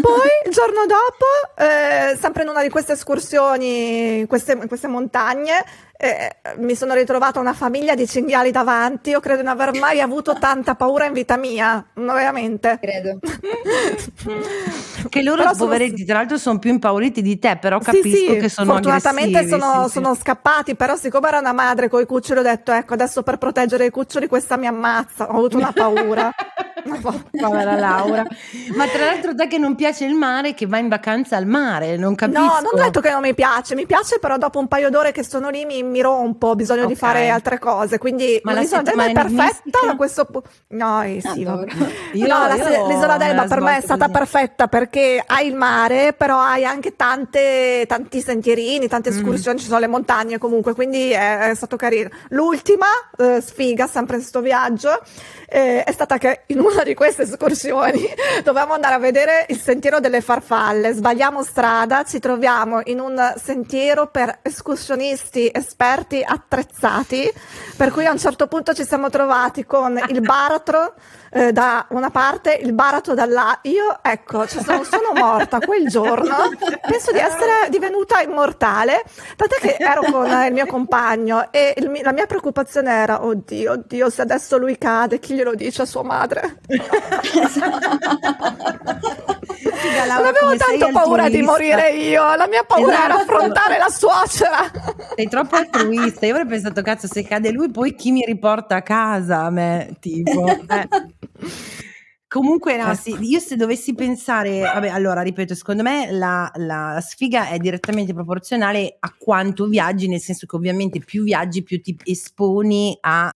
Poi il giorno dopo, eh, sempre in una di queste escursioni, in queste, queste montagne, eh, mi sono ritrovata una famiglia di cinghiali davanti. Io credo di non aver mai avuto tanta paura in vita mia, no, veramente. Credo. Che loro, Però sono- poveretti, tra l'altro sono più impauriti di te, però Sì, capisco sì, che sono fortunatamente sono, sì, sì. sono scappati, però siccome era una madre con i cuccioli ho detto ecco adesso per proteggere i cuccioli questa mi ammazza, ho avuto una paura. Povera Laura. Ma tra l'altro te che non piace il mare, che va in vacanza al mare, non capisco. No, non ho detto che non mi piace, mi piace però dopo un paio d'ore che sono lì mi, mi rompo, ho bisogno di Ok. fare altre cose, quindi Ma la l'isola d'Elba è perfetta da questo punto. No, eh, sì. Io- no, la io l'isola d'Elba per me è stata così. perfetta perché hai il mare, però hai anche tante, tanti sentierini, tante Mm. escursioni, ci sono le montagne comunque, quindi è, è stato carino. L'ultima eh, sfiga, sempre in questo viaggio, eh, è stata che in una di queste escursioni dovevamo andare a vedere il sentiero delle farfalle. Sbagliamo strada, ci troviamo in un sentiero per escursionisti esperti attrezzati, per cui a un certo punto ci siamo trovati con il baratro eh, da una parte, il baratro dall'altra. Io, ecco, ci sono, sono morta quel giorno, penso di essere divenuta immortale, tant'è che ero con il mio compagno e il la mia preoccupazione era, oddio, oddio, se adesso lui cade, chi glielo dice a sua madre? Figa, Non avevo tanto paura di morire io, la mia paura era Esatto. affrontare la suocera. Sei troppo altruista. Io avrei pensato, cazzo, se cade lui, poi chi mi riporta a casa a me? Tipo, eh. Comunque, no, sì, io se dovessi pensare, vabbè, allora ripeto, secondo me la, la sfiga è direttamente proporzionale a quanto viaggi, nel senso che ovviamente più viaggi, più ti esponi a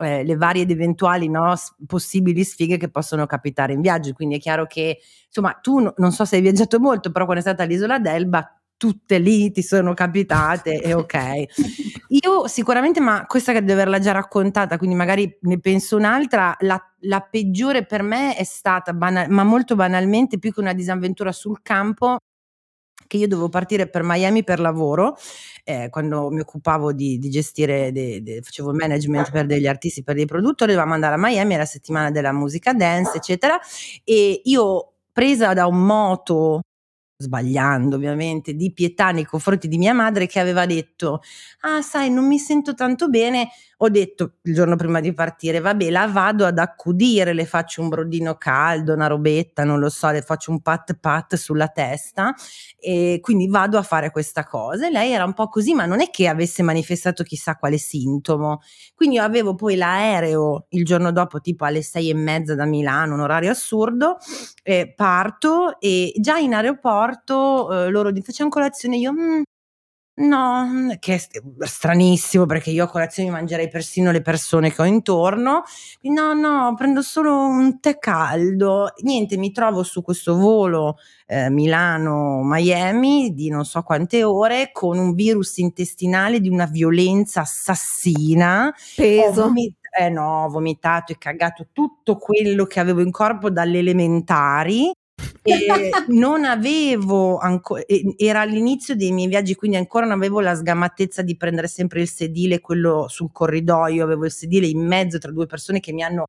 eh, le varie ed eventuali no, possibili sfighe che possono capitare in viaggio. Quindi è chiaro che, insomma, tu no- non so se hai viaggiato molto, però quando è stata all'isola d'Elba, tutte lì ti sono capitate e ok. Io sicuramente, ma questa che devo averla già raccontata, quindi magari ne penso un'altra, la, la peggiore per me è stata, bana- ma molto banalmente, più che una disavventura sul campo, che io dovevo partire per Miami per lavoro, eh, quando mi occupavo di, di gestire, de- de- facevo management per degli artisti, per dei produttori, dovevamo andare a Miami, era la settimana della musica dance, eccetera, e io presa da un moto, sbagliando ovviamente, di pietà nei confronti di mia madre che aveva detto, ah sai, non mi sento tanto bene, ho detto il giorno prima di partire, vabbè, la vado ad accudire, le faccio un brodino caldo, una robetta, non lo so, le faccio un pat pat sulla testa e quindi vado a fare questa cosa. E lei era un po' così, ma non è che avesse manifestato chissà quale sintomo. Quindi io avevo poi l'aereo il giorno dopo, tipo alle sei e mezza da Milano, un orario assurdo, eh, parto e già in aeroporto eh, loro dicono facciamo colazione, io... "Mm, No, mm, che è st- stranissimo perché io a colazione mangerei persino le persone che ho intorno. No, no, prendo solo un tè caldo. Niente, mi trovo su questo volo eh, Milano-Miami di non so quante ore con un virus intestinale di una violenza assassina. Peso. eh no, ho vomitato e cagato tutto quello che avevo in corpo dalle elementari. Non avevo ancora, era all'inizio dei miei viaggi, quindi ancora non avevo la sgamatezza di prendere sempre il sedile, quello sul corridoio, avevo il sedile in mezzo tra due persone che mi hanno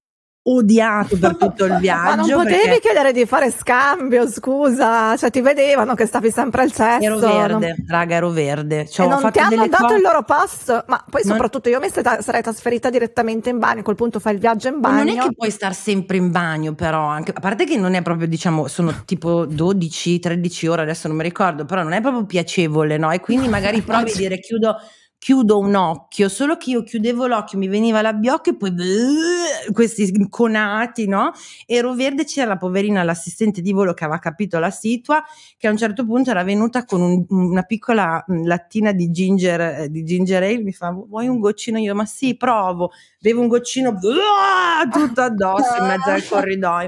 odiato per tutto il viaggio. Ma non potevi perché chiedere di fare scambio, scusa, cioè ti vedevano che stavi sempre al cesso. ero non- verde, raga, ero verde. Cioè, e non ti hanno dato cose- il loro pass, ma poi Non- soprattutto io mi sarei trasferita direttamente in bagno, a quel punto fai il viaggio in bagno. Non è che puoi star sempre in bagno, però, anche, a parte che non è proprio, diciamo, sono tipo 12-13 ore, adesso non mi ricordo, però non è proprio piacevole, no? E quindi magari provi a dire chiudo, chiudo un occhio, solo che io chiudevo l'occhio, mi veniva l'abbiocco e poi bleh, questi inconati, no? Ero verde, c'era la poverina, l'assistente di volo che aveva capito la situa, che a un certo punto era venuta con un- una piccola mm, lattina di ginger, eh, di ginger ale, mi fa, vuoi un goccino? Io, ma sì, provo bevo un goccino bleh, tutto addosso in mezzo al corridoio.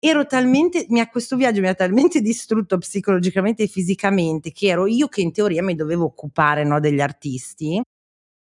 Ero talmente, ha, questo viaggio mi ha talmente distrutto psicologicamente e fisicamente che ero io che in teoria mi dovevo occupare no, degli artisti.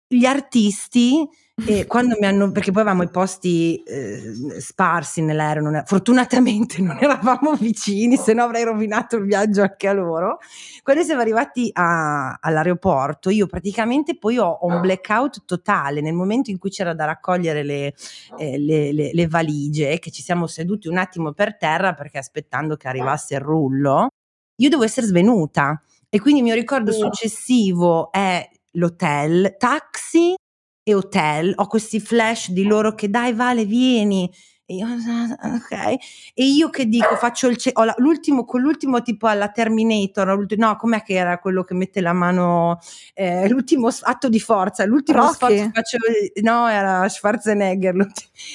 Gli artisti, eh, quando mi hanno, perché poi avevamo i posti eh, sparsi nell'aereo, non è- fortunatamente non eravamo vicini, se no avrei rovinato il viaggio anche a loro. Quando siamo arrivati a- all'aeroporto, io praticamente poi ho, ho un blackout totale nel momento in cui c'era da raccogliere le, eh, le- le- le valigie, che ci siamo seduti un attimo per terra perché aspettando che arrivasse il rullo, io devo essere svenuta. E quindi il mio ricordo successivo è l'hotel, taxi e hotel. Ho questi flash di loro che dai Vale vieni. E io, "Ah, ok. E io che dico, faccio il ce- la- l'ultimo, con l'ultimo tipo alla Terminator, no, com'è che era quello che mette la mano, eh, l'ultimo atto di forza, l'ultimo Rocky? sforzo faccio, no, era Schwarzenegger,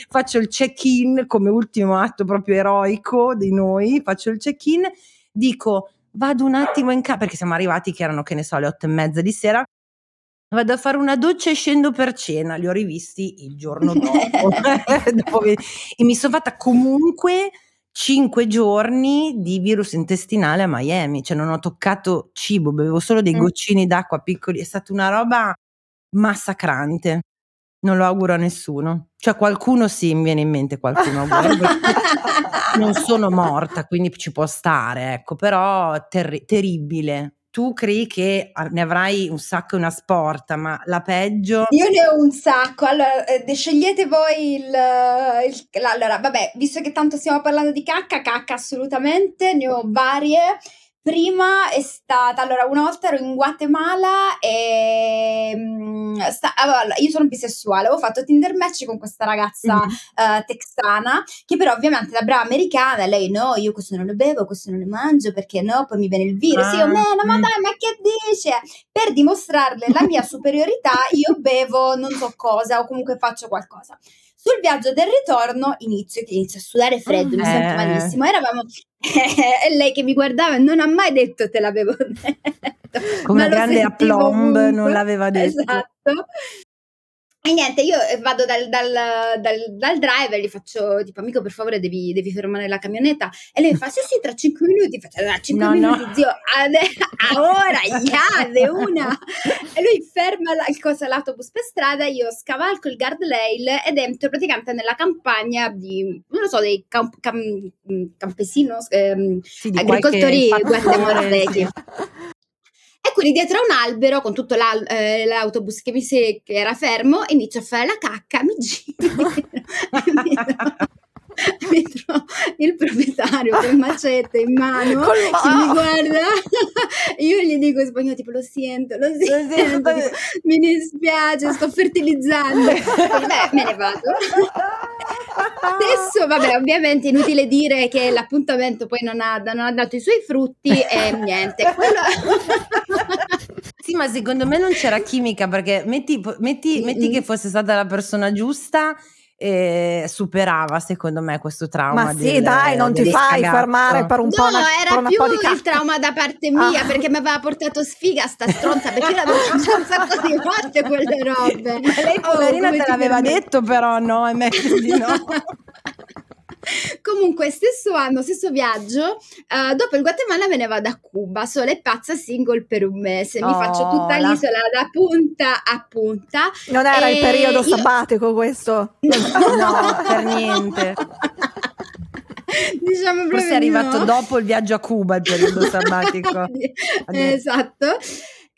faccio il check-in come ultimo atto proprio eroico di noi, faccio il check-in, dico vado un attimo in casa, perché siamo arrivati che erano, che ne so, le otto e mezza di sera, vado a fare una doccia e scendo per cena, li ho rivisti il giorno dopo, Dopo e mi sono fatta comunque cinque giorni di virus intestinale a Miami, cioè non ho toccato cibo, bevevo solo dei Mm. goccini d'acqua piccoli, è stata una roba massacrante. Non lo auguro a nessuno. Cioè qualcuno sì, mi viene in mente qualcuno. non sono morta, quindi ci può stare, ecco, però terri- terribile. Tu crei che ah, ne avrai un sacco e una sporta, ma la peggio Io ne ho un sacco, allora eh, scegliete voi il, il- Allora, vabbè, visto che tanto stiamo parlando di cacca, cacca assolutamente, ne ho varie. Prima è stata, allora, una volta ero in Guatemala e mm, sta- allora, io sono bisessuale, avevo fatto Tinder match con questa ragazza Mhm. eh, texana, che però ovviamente da brava americana, lei no, io questo non lo bevo, questo non lo mangio perché no, poi mi viene il virus. Io, Ah, "Mena, ma mm. dai, ma che dice? Per dimostrarle la mia superiorità, io bevo non so cosa o comunque faccio qualcosa. Sul viaggio del ritorno inizio, inizio a sudare freddo, mi sento Eh. malissimo. Eravamo e lei che mi guardava non ha mai detto te l'avevo detto. Con una grande aplomb ovunque. non l'aveva detto. Esatto. E niente, io eh, vado dal, dal, dal, dal driver, gli faccio tipo amico per favore devi, devi fermare la camionetta e lei mi fa sì sì tra 5 minuti, faccio tra 5 No, no. minuti zio, ade- a ora, ya, de una e lui ferma la- il cosa l'autobus per strada, io scavalco il guardrail ed entro praticamente nella campagna di, non lo so, dei camp- cam- campesinos, ehm, Sì, agricoltori sì. E quindi dietro a un albero, con tutto eh, l'autobus che mi se- che era fermo, inizio a fare la cacca, mi giro e mi trovo- il proprietario con il macete in mano Col- che mi guarda io gli dico in spagnolo tipo lo sento, lo sento, sento. dico, mi dispiace, sto fertilizzando Poi, beh, me ne vado adesso vabbè ovviamente è inutile dire che l'appuntamento poi non ha, non ha dato i suoi frutti e niente. Quello Sì, ma secondo me non c'era chimica perché metti, metti- metti che fosse stata la persona giusta e superava secondo me questo trauma. Ma sì, del- dai, non ti fai cagazzo. fermare per un po', No, una, per era una più po' di il trauma da parte mia Ah. perché mi aveva portato sfiga sta stronza perché io l'avevo già un sacco di volte quelle robe. Ma lei Oh, poverina te l'aveva detto però no, è meglio di no. Comunque, stesso anno, stesso viaggio, eh, dopo il Guatemala me ne vado a Cuba, sola e pazza single per un mese. Mi Oh, faccio tutta la- l'isola da punta a punta. Non era il periodo io- sabbatico questo? No, per niente. diciamo proprio Forse è arrivato no. dopo il viaggio a Cuba il periodo sabbatico. esatto.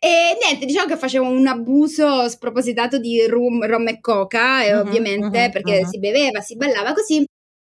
E niente, diciamo che facevo un abuso spropositato di rum, rum e coca, e Mhm, ovviamente mhm, perché mhm. si beveva, si ballava così.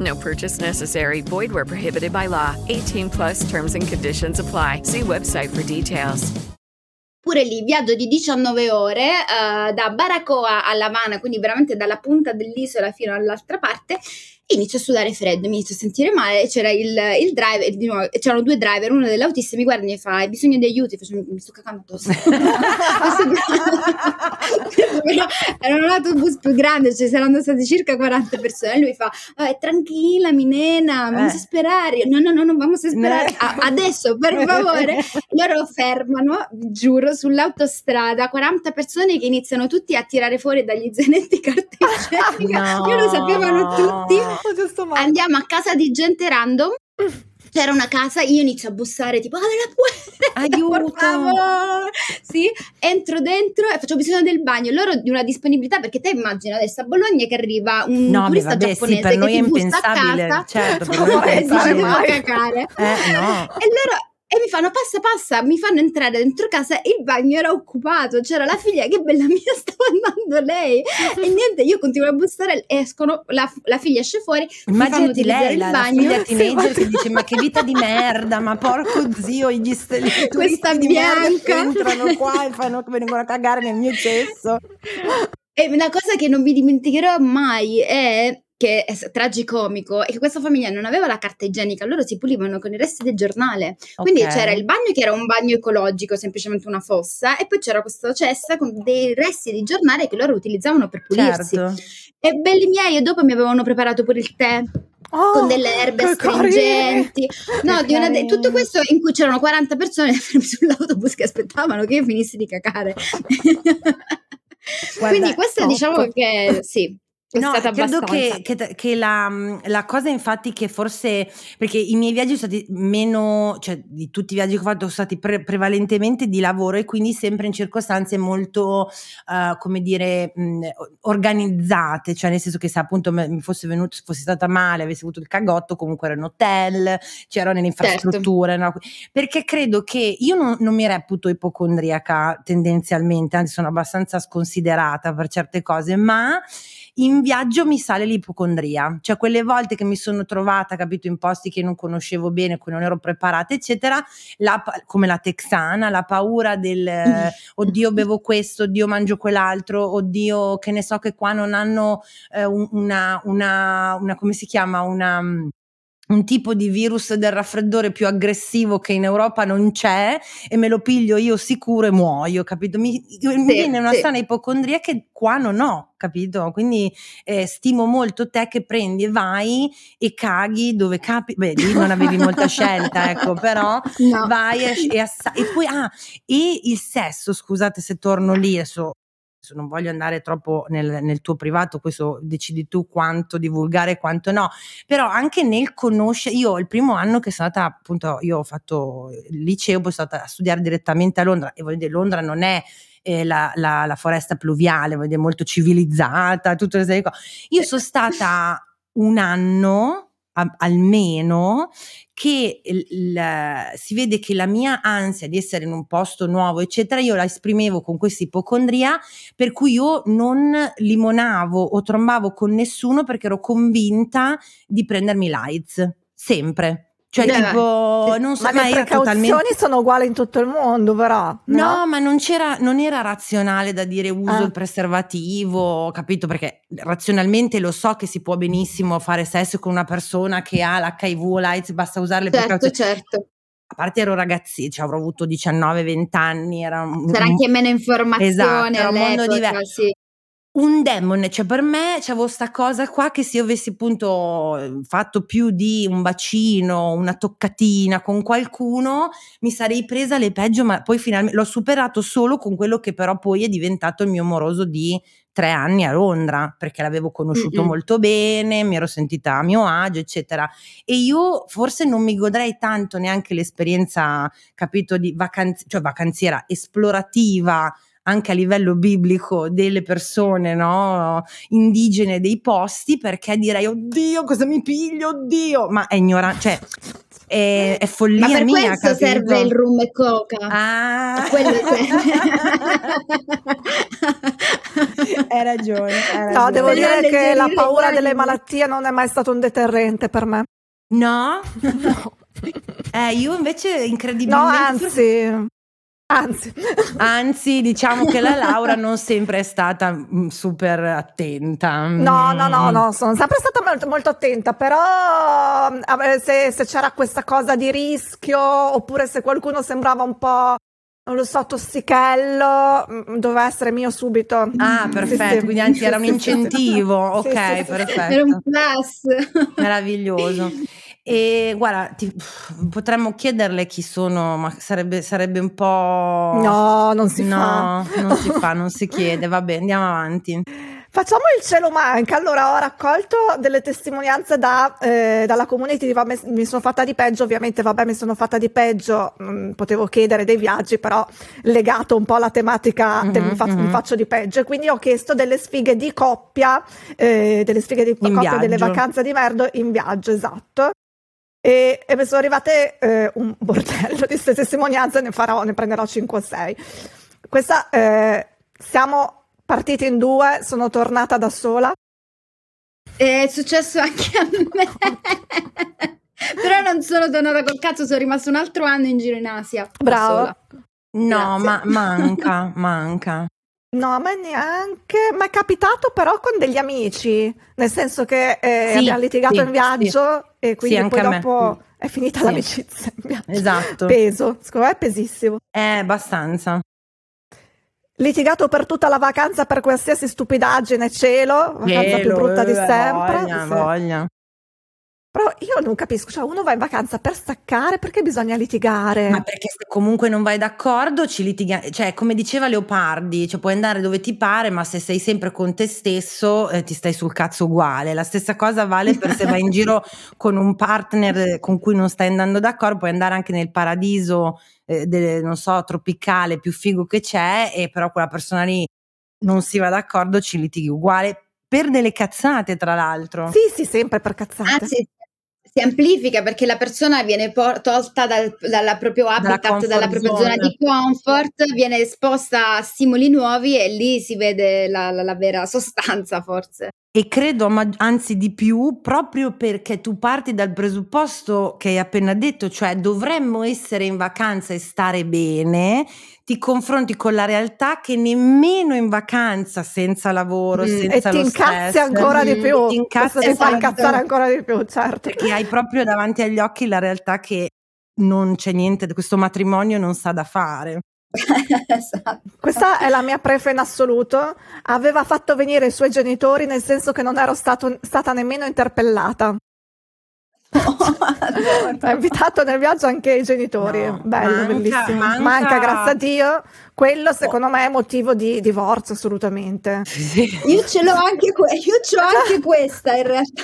No purchase necessary. Void where prohibited by law. 18 plus terms and conditions apply. See website for details. Pure lì, viaggio di 19 ore eh, da Baracoa a La Habana, quindi veramente dalla punta dell'isola fino all'altra parte. Inizio a sudare freddo, mi inizio a sentire male. C'era il, il driver, di nuovo, c'erano due driver, uno dell'autista mi guarda e mi fa: Hai bisogno di aiuto? Io Faccio, mi sto cagando addosso. Però Era un autobus più grande, ci saranno state circa 40 persone. E lui fa: "Eh, Tranquilla, mi nena, vamos Eh. sperare. No, no, no, no, vamos a sperare. Ne- A- adesso, per favore. Loro fermano, vi giuro, sull'autostrada 40 persone che iniziano tutti a tirare fuori dagli zainetti carta igienica. No. Io lo sapevano tutti. Oh, giusto male. Andiamo a casa di gente random. C'era una casa, io inizio a bussare tipo, apri la puerta, Aiuto. Sì, entro dentro e faccio bisogno del bagno. Loro di una disponibilità, perché te immagina adesso a Bologna che arriva un No, turista vabbè, sì, giapponese per che noi ti è impensabile, casa certo, per noi è e fare devo mai. cagare. Eh, no. E loro e mi fanno passa passa, mi fanno entrare dentro casa, il bagno era occupato, c'era la figlia che bella mia stava andando lei e niente, io continuo a bussare, escono, la, la figlia esce fuori, Immaginati lei, il la, la bagno. figlia teenager che dice ma che vita di merda, ma porco zio, gli stelli Questa bianca. entrano qua e fanno, vengono a cagare nel mio cesso. E una cosa che non mi dimenticherò mai è che è s- tragicomico è che questa famiglia non aveva la carta igienica, loro si pulivano con i resti del giornale. Quindi Ok. c'era il bagno che era un bagno ecologico, semplicemente una fossa, e poi c'era questa cesta con dei resti di giornale che loro utilizzavano per pulirsi. Certo. E belli miei, e dopo mi avevano preparato pure il tè Oh, con delle erbe astringenti. No, di una de- tutto questo in cui c'erano 40 persone fermi sull'autobus che aspettavano che io finissi di cacare. Guarda, Quindi questa top. diciamo che sì, è No, stata credo abbastanza. che, che- che la, la cosa infatti che forse, perché i miei viaggi sono stati meno, cioè di tutti i viaggi che ho fatto sono stati pre- prevalentemente di lavoro e quindi sempre in circostanze molto, eh, come dire, mh, organizzate, cioè nel senso che se appunto mi fosse venuto, fossi stata male, avessi avuto il cagotto, comunque ero in hotel, c'ero nelle Certo. infrastrutture, no? perché credo che io non, non mi reputo ipocondriaca tendenzialmente, anzi sono abbastanza sconsiderata per certe cose, ma in viaggio mi sale l'ipocondria, cioè quelle volte che mi sono trovata, capito, in posti che non conoscevo bene, cui non ero preparata, eccetera, la come la texana, la paura del eh, oddio bevo questo, oddio mangio quell'altro, oddio che ne so che qua non hanno eh, un- una, una, una, come si chiama, una mm, un tipo di virus del raffreddore più aggressivo che in Europa non c'è e me lo piglio io sicuro e muoio, capito? Mi, mi viene una sì. sana ipocondria che qua non ho, capito? Quindi eh, stimo molto te che prendi e vai e caghi dove capi, beh lì non avevi molta scelta, ecco, però No. vai e, e, assa- e poi ah, e il sesso, scusate se torno lì adesso non voglio andare troppo nel, nel tuo privato, questo decidi tu quanto divulgare e quanto no, però anche nel conoscere, io il primo anno che sono andata appunto, io ho fatto il liceo, poi sono andata a studiare direttamente a Londra e voglio dire, Londra non è eh, la, la- la foresta pluviale, voglio dire, molto civilizzata, tutte queste cose. Io sono stata un anno a- almeno che il- il- si vede che la mia ansia di essere in un posto nuovo, eccetera, io la esprimevo con questa ipocondria, per cui io non limonavo o trombavo con nessuno perché ero convinta di prendermi l'AIDS, sempre. Cioè, Beh, tipo, non so, Ma ma le precauzioni totalmente. sono uguali in tutto il mondo, però. No, No, ma non c'era, non era razionale da dire uso Ah. il preservativo, capito? Perché razionalmente lo so che si può benissimo fare sesso con una persona che ha l'HIV o l'AIDS, basta usare le Certo, precauzioni. certo. A parte ero ragazzi, cioè avrò avuto 19-20 anni, era un, C'era un- anche meno informazione Esatto, era un mondo diverso. sì. Un demone, cioè per me c'avevo sta cosa qua che se io avessi appunto fatto più di un bacino, una toccatina con qualcuno, mi sarei presa le peggio, ma poi finalmente l'ho superato solo con quello che però poi è diventato il mio moroso di tre anni a Londra, perché l'avevo conosciuto Mm-mm. molto bene, mi ero sentita a mio agio, eccetera. E io forse non mi godrei tanto neanche l'esperienza, capito, di vacanz- cioè vacanziera, esplorativa anche a livello biblico delle persone no, indigene dei posti perché direi oddio cosa mi piglio oddio ma è ignorante cioè è, è follia Ma per mia questo capito? serve il rum e coca. ah A quello hai ragione, hai No, ragione. devo Per dire che la paura delle malattie non è mai stato un deterrente per me. no? eh io invece No, incredibilmente anzi. Anzi. anzi diciamo che la Laura non sempre è stata mm, super attenta No, no, no, Mm. no, sono sempre stata molto, molto attenta, però eh, se, se c'era questa cosa di rischio oppure se qualcuno sembrava un po', non lo so, tossichello, mm, doveva essere mio subito. Ah, Sì, perfetto, sì. quindi anzi era un Sì, sì, sì, sì. incentivo, Sì, ok, sì, sì, sì. perfetto. Era un plus. Meraviglioso. E guarda, ti- potremmo chiederle chi sono, ma sarebbe, sarebbe un po'. No, non si No, fa. non si fa, non si chiede. Vabbè, andiamo avanti. Facciamo il cielo manca. Allora, ho raccolto delle testimonianze da, eh, dalla community vabbè, mi sono fatta di peggio. Ovviamente, vabbè, mi sono fatta di peggio. mm, potevo chiedere dei viaggi, però legato un po' alla tematica del Mhm, mi, fa- mi mhm. faccio di peggio. Quindi ho chiesto delle sfighe di coppia, eh, delle sfighe di In coppia delle viaggio. vacanze di merda in viaggio, esatto. E, e mi sono arrivate eh, un bordello di queste testimonianze, ne, farò, ne prenderò 5 o 6. Questa, eh, siamo partiti in due, sono tornata da sola. È successo anche a me. Però non sono tornata col cazzo, sono rimasto un altro anno in giro in Asia. sola. No, Grazie. ma manca, manca. No, a me neanche. Mi è capitato però con degli amici, nel senso che eh, Sì, abbiamo litigato sì, in viaggio e quindi anche poi dopo è finita Sì. l'amicizia. Esatto. Peso, secondo me è pesissimo. Eh, abbastanza. Litigato per tutta la vacanza per qualsiasi stupidaggine, cielo, vacanza più Cielo, brutta di eh, sempre. Voglia, Sì. voglia. Però io non capisco, cioè uno va in vacanza per staccare, perché bisogna litigare? Ma perché se comunque non vai d'accordo ci litighi, cioè come diceva Leopardi, cioè puoi andare dove ti pare, ma se sei sempre con te stesso eh, ti stai sul cazzo uguale. La stessa cosa vale per se vai in giro con un partner con cui non stai andando d'accordo, puoi andare anche nel paradiso, eh, del- non so, tropicale più figo che c'è, e però quella persona lì non si va d'accordo, ci litighi uguale per delle cazzate, tra l'altro. Sì, sì, sempre per cazzate. Anzi, si amplifica perché la persona viene por- tolta dal dalla proprio habitat, comfort dalla propria zone. zona di comfort, viene esposta a stimoli nuovi e lì si vede la, la- la vera sostanza, forse. E credo, anzi di più, proprio perché tu parti dal presupposto che hai appena detto, cioè dovremmo essere in vacanza e stare bene, ti confronti con la realtà che nemmeno in vacanza, senza lavoro, Mm, e senza ti lo incazzi ancora di Mm, più. ti incazzi, Questo ti fa esatto. incazzare ancora di più, certo. perché hai proprio davanti agli occhi la realtà che non c'è niente, questo matrimonio non sa da fare. esatto. Questa è la mia prefe in assoluto. Aveva fatto venire i suoi genitori, nel senso che non ero stato- stata nemmeno interpellata. Ha invitato nel viaggio anche i genitori. No, Bello, manca- bellissimo. manca- Manca, grazie a Dio. Quello secondo me è motivo di divorzio, assolutamente. Io ce l'ho anche, que- io ce l'ho anche questa in realtà.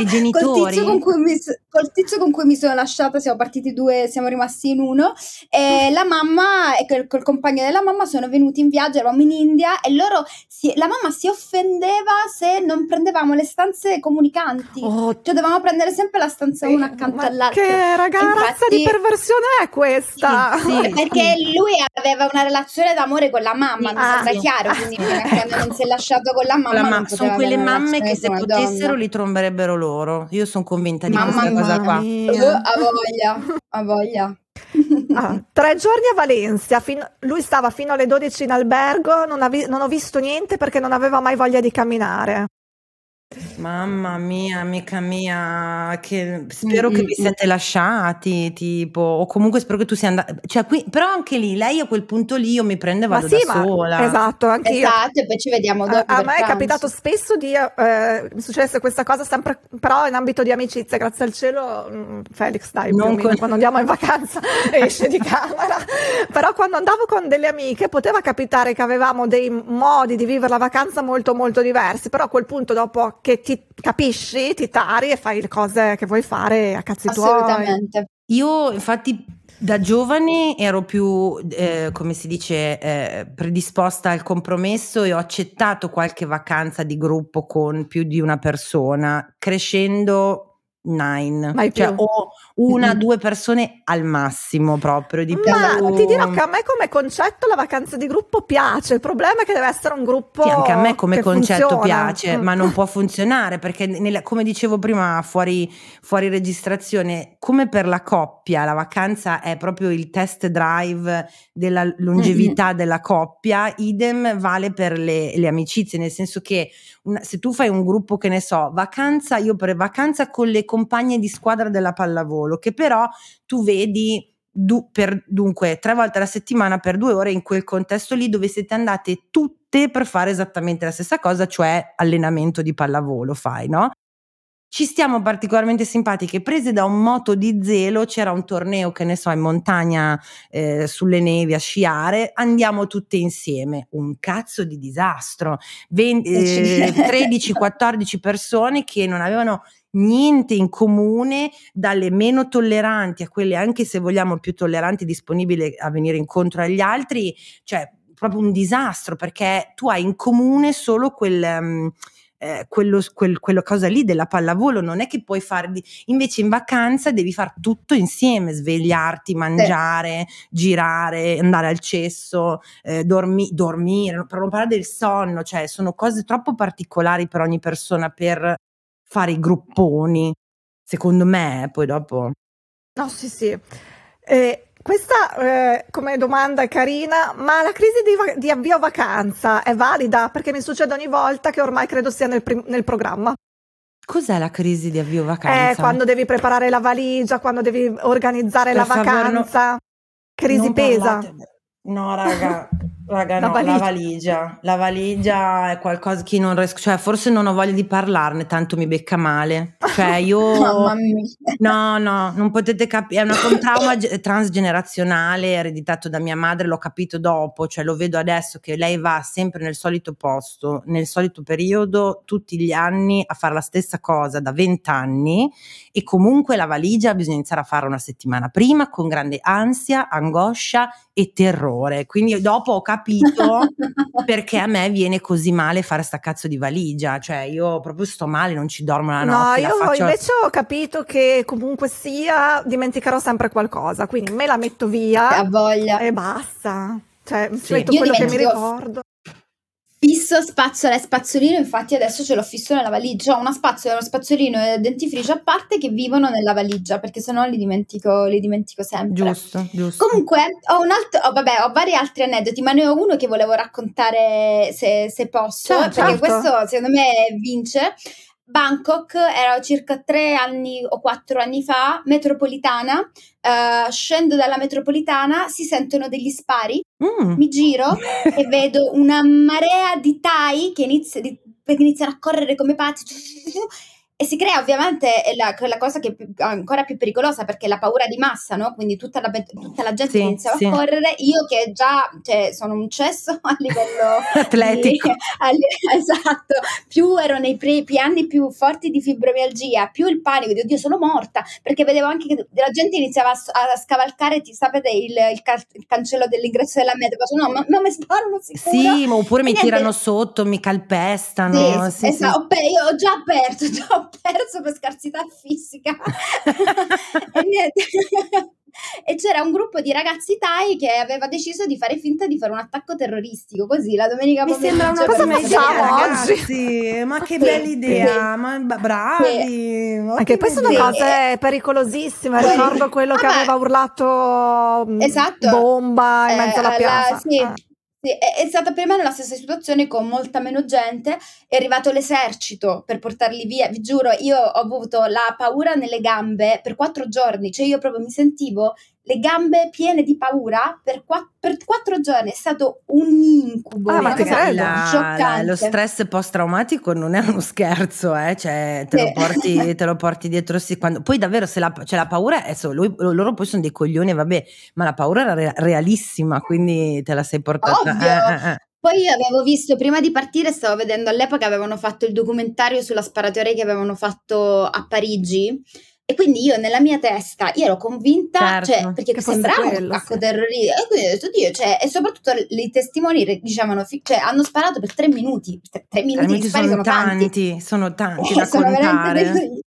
I genitori? Col tizio, con cui mi, col tizio con cui mi sono lasciata, siamo partiti due, siamo rimasti in uno. E la mamma e col, col compagno della mamma sono venuti in viaggio, eravamo in India e loro, si- la mamma si offendeva se non prendevamo le stanze comunicanti. Oh, Cioè dovevamo prendere sempre la stanza una accanto ma all'altra. che ragazza Infatti- di perversione è questa? Sì, sì. Perché lui aveva una relazione d'amore con la mamma, Sì, mi sembra ah, sì. chiaro, quindi a quando non si è lasciato con la mamma. La ma- sono quelle mamme che relazione se potessero donna. li tromberebbero loro. Io sono convinta di Mamma questa cosa qua. Mia. ha voglia, ha voglia. Ah, tre giorni a Valencia, fin- lui stava fino alle 12 in albergo, non, ha vi- non ho visto niente perché non aveva mai voglia di camminare. Mamma mia, amica mia, che spero Mm, che mm, vi mm. siete lasciati, tipo, o comunque spero che tu sia andata, cioè qui, però anche lì, lei a quel punto lì io mi prendo e Ma vado sì, da ma sola. esatto, anche io. Esatto, e poi ci vediamo dopo. A, a me è capitato spesso di, eh, mi successe questa cosa sempre, però in ambito di amicizia, grazie al cielo, Felix dai, Non con- quando andiamo in vacanza esce di camera, però quando andavo con delle amiche poteva capitare che avevamo dei modi di vivere la vacanza molto molto diversi, però a quel punto dopo che ti capisci, ti tari e fai le cose che vuoi fare a cazzi tuoi. Assolutamente. Io infatti da giovane ero più, eh, come si dice, eh, predisposta al compromesso e ho accettato qualche vacanza di gruppo con più di una persona, crescendo nine, Mai cioè più. o una, Mhm. due persone al massimo proprio di Ma più. ti dirò che a me come concetto la vacanza di gruppo piace, il problema è che deve essere un gruppo Sì, anche a me come concetto funziona. piace, Mm. ma non può funzionare perché, nella- come dicevo prima fuori, fuori registrazione, come per la coppia, la vacanza è proprio il test drive della longevità della coppia, idem vale per le, le amicizie, nel senso che una- se tu fai un gruppo che ne so, vacanza, io per vacanza con le compagne di squadra della pallavolo, che però tu vedi du- per, dunque tre volte alla settimana per due ore in quel contesto lì dove siete andate tutte per fare esattamente la stessa cosa, cioè allenamento di pallavolo, fai, no? Ci stiamo particolarmente simpatiche, prese da un moto di zelo, c'era un torneo che ne so in montagna eh, sulle nevi a sciare, andiamo tutte insieme, un cazzo di disastro, Ven- E ci eh, credo. 13-14 persone che non avevano niente in comune, dalle meno tolleranti a quelle anche se vogliamo più tolleranti disponibili a venire incontro agli altri, cioè proprio un disastro perché tu hai in comune solo quel... mm, eh, quello, quel, quello cosa lì della pallavolo non è che puoi fare di- invece in vacanza devi fare tutto insieme svegliarti mangiare girare andare al cesso eh, dormi- dormire per non parlare del sonno cioè sono cose troppo particolari per ogni persona per fare i grupponi secondo me eh, poi dopo No, sì, sì. Eh, questa eh, come domanda è carina, ma la crisi di, di avvio vacanza è valida? Perché mi succede ogni volta che ormai credo sia nel, prim- nel programma. cos'è la crisi di avvio vacanza? Eh, quando devi preparare la valigia, quando devi organizzare Per la favore, no- vacanza. Crisi Non pesa. parlate- No, raga, raga, La no, valigia. la valigia. La valigia è qualcosa che non riesco, cioè forse non ho voglia di parlarne, tanto mi becca male. Cioè io Mamma mia. No, no, non potete capire, è una- un trauma ge- transgenerazionale ereditato da mia madre, l'ho capito dopo, cioè lo vedo adesso che lei va sempre nel solito posto, nel solito periodo, tutti gli anni a fare la stessa cosa da vent'anni e comunque la valigia bisogna iniziare a farla una settimana prima con grande ansia, angoscia e terrore. Quindi dopo ho capito perché a me viene così male fare sta cazzo di valigia, cioè io proprio sto male, non ci dormo la No, notte, la io faccio invece ho capito che comunque sia dimenticherò sempre qualcosa, quindi me la metto via e basta. Cioè, ci Sì. metto Io quello che mi ricordo. Fisso spazzola e spazzolino, infatti adesso ce l'ho fisso nella valigia. Ho una spazzola, uno spazzolino e dentifricio a parte che vivono nella valigia, perché sennò li dimentico, li dimentico sempre. Giusto, giusto. Comunque, ho un altro, oh, vabbè, ho vari altri aneddoti, ma ne ho uno che volevo raccontare se, se posso, Certo, perché certo. questo secondo me vince. Bangkok era circa tre anni o quattro anni fa, metropolitana. eh, scendo dalla metropolitana, si sentono degli spari. Mm. Mi giro e vedo una marea di Thai che, inizia- di- che iniziano a correre come pazzi e si crea ovviamente la, quella cosa che è più- ancora più pericolosa perché la paura di massa, no? Quindi tutta la, tutta la gente Sì, iniziava sì. a correre, io che già cioè, sono un cesso a livello Atletico. di- a esatto, più ero nei pi- anni più forti di fibromialgia, più il panico di oddio sono morta, perché vedevo anche che la gente iniziava a, a scavalcare, ti sapete, il, il ca- il cancello dell'ingresso della metro, no, ma, ma mi sparano sicuro. Sì, ma oppure E mi niente. tirano sotto, mi calpestano. Sì, Sì, esatto. sì. Ho, pe- io ho già perso, già ho perso per scarsità fisica. e niente. E c'era un gruppo di ragazzi thai che aveva deciso di fare finta di fare un attacco terroristico così la domenica Mi sembra una Cosa facciamo oggi? Ma che Sì, bella idea, sì. ma bravi. Anche poi sono Sì. cose pericolosissime. Sì. Ricordo quello che Ah, ma- aveva urlato mm, Esatto. bomba in Eh, mezzo alla alla- piazza. sì. Ah. Sì, è, è stata per me nella stessa situazione con molta meno gente, è arrivato l'esercito per portarli via, vi giuro, io ho avuto la paura nelle gambe per quattro giorni, cioè io proprio mi sentivo le gambe piene di paura per, qua- per quattro giorni, è stato un incubo, Ah, ma cosa credo. La- la- lo stress post-traumatico non è uno scherzo, eh, cioè, te, lo porti, te lo porti dietro. Sì, quando, poi davvero, se la, cioè, la paura è solo, lui- loro poi sono dei coglioni, vabbè, ma la paura era re- realissima, quindi te la sei portata. Ovvio. eh, eh, eh. Poi io avevo visto, prima di partire, stavo vedendo all'epoca avevano fatto il documentario sulla sparatoria che avevano fatto a Parigi. E quindi io nella mia testa, io ero convinta, Certo. cioè, perché sembrava un quello, attacco sì. terroristico. E quindi ho detto, Dio, cioè, e soprattutto i testimoni dicevano, fi- cioè, hanno sparato per tre minuti. Tre, tre minuti di spari sono sono tanti. tanti, sono tanti Eh, da sono contare. dei-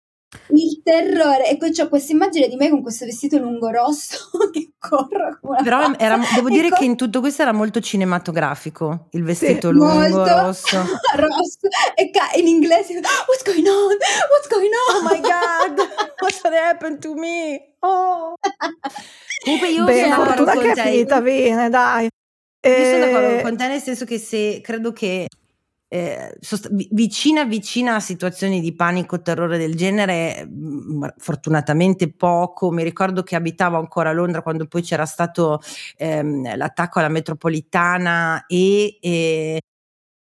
terrore. E poi c'ho questa immagine di me con questo vestito lungo rosso che corro Però era- devo dire co- che in tutto questo era molto cinematografico, il vestito Sì, lungo, molto rosso. rosso e ca- in inglese what's going on what's going on Oh my god, what happened to me? Oh. Comunque io Beh, sono d'accordo con te. bene, dai. Io sono d'accordo Eh, con te nel senso che se credo che eh, sost- vi- vicina vicina a situazioni di panico, terrore del genere, mh, fortunatamente poco. Mi ricordo che abitavo ancora a Londra quando poi c'era stato ehm, l'attacco alla metropolitana e, e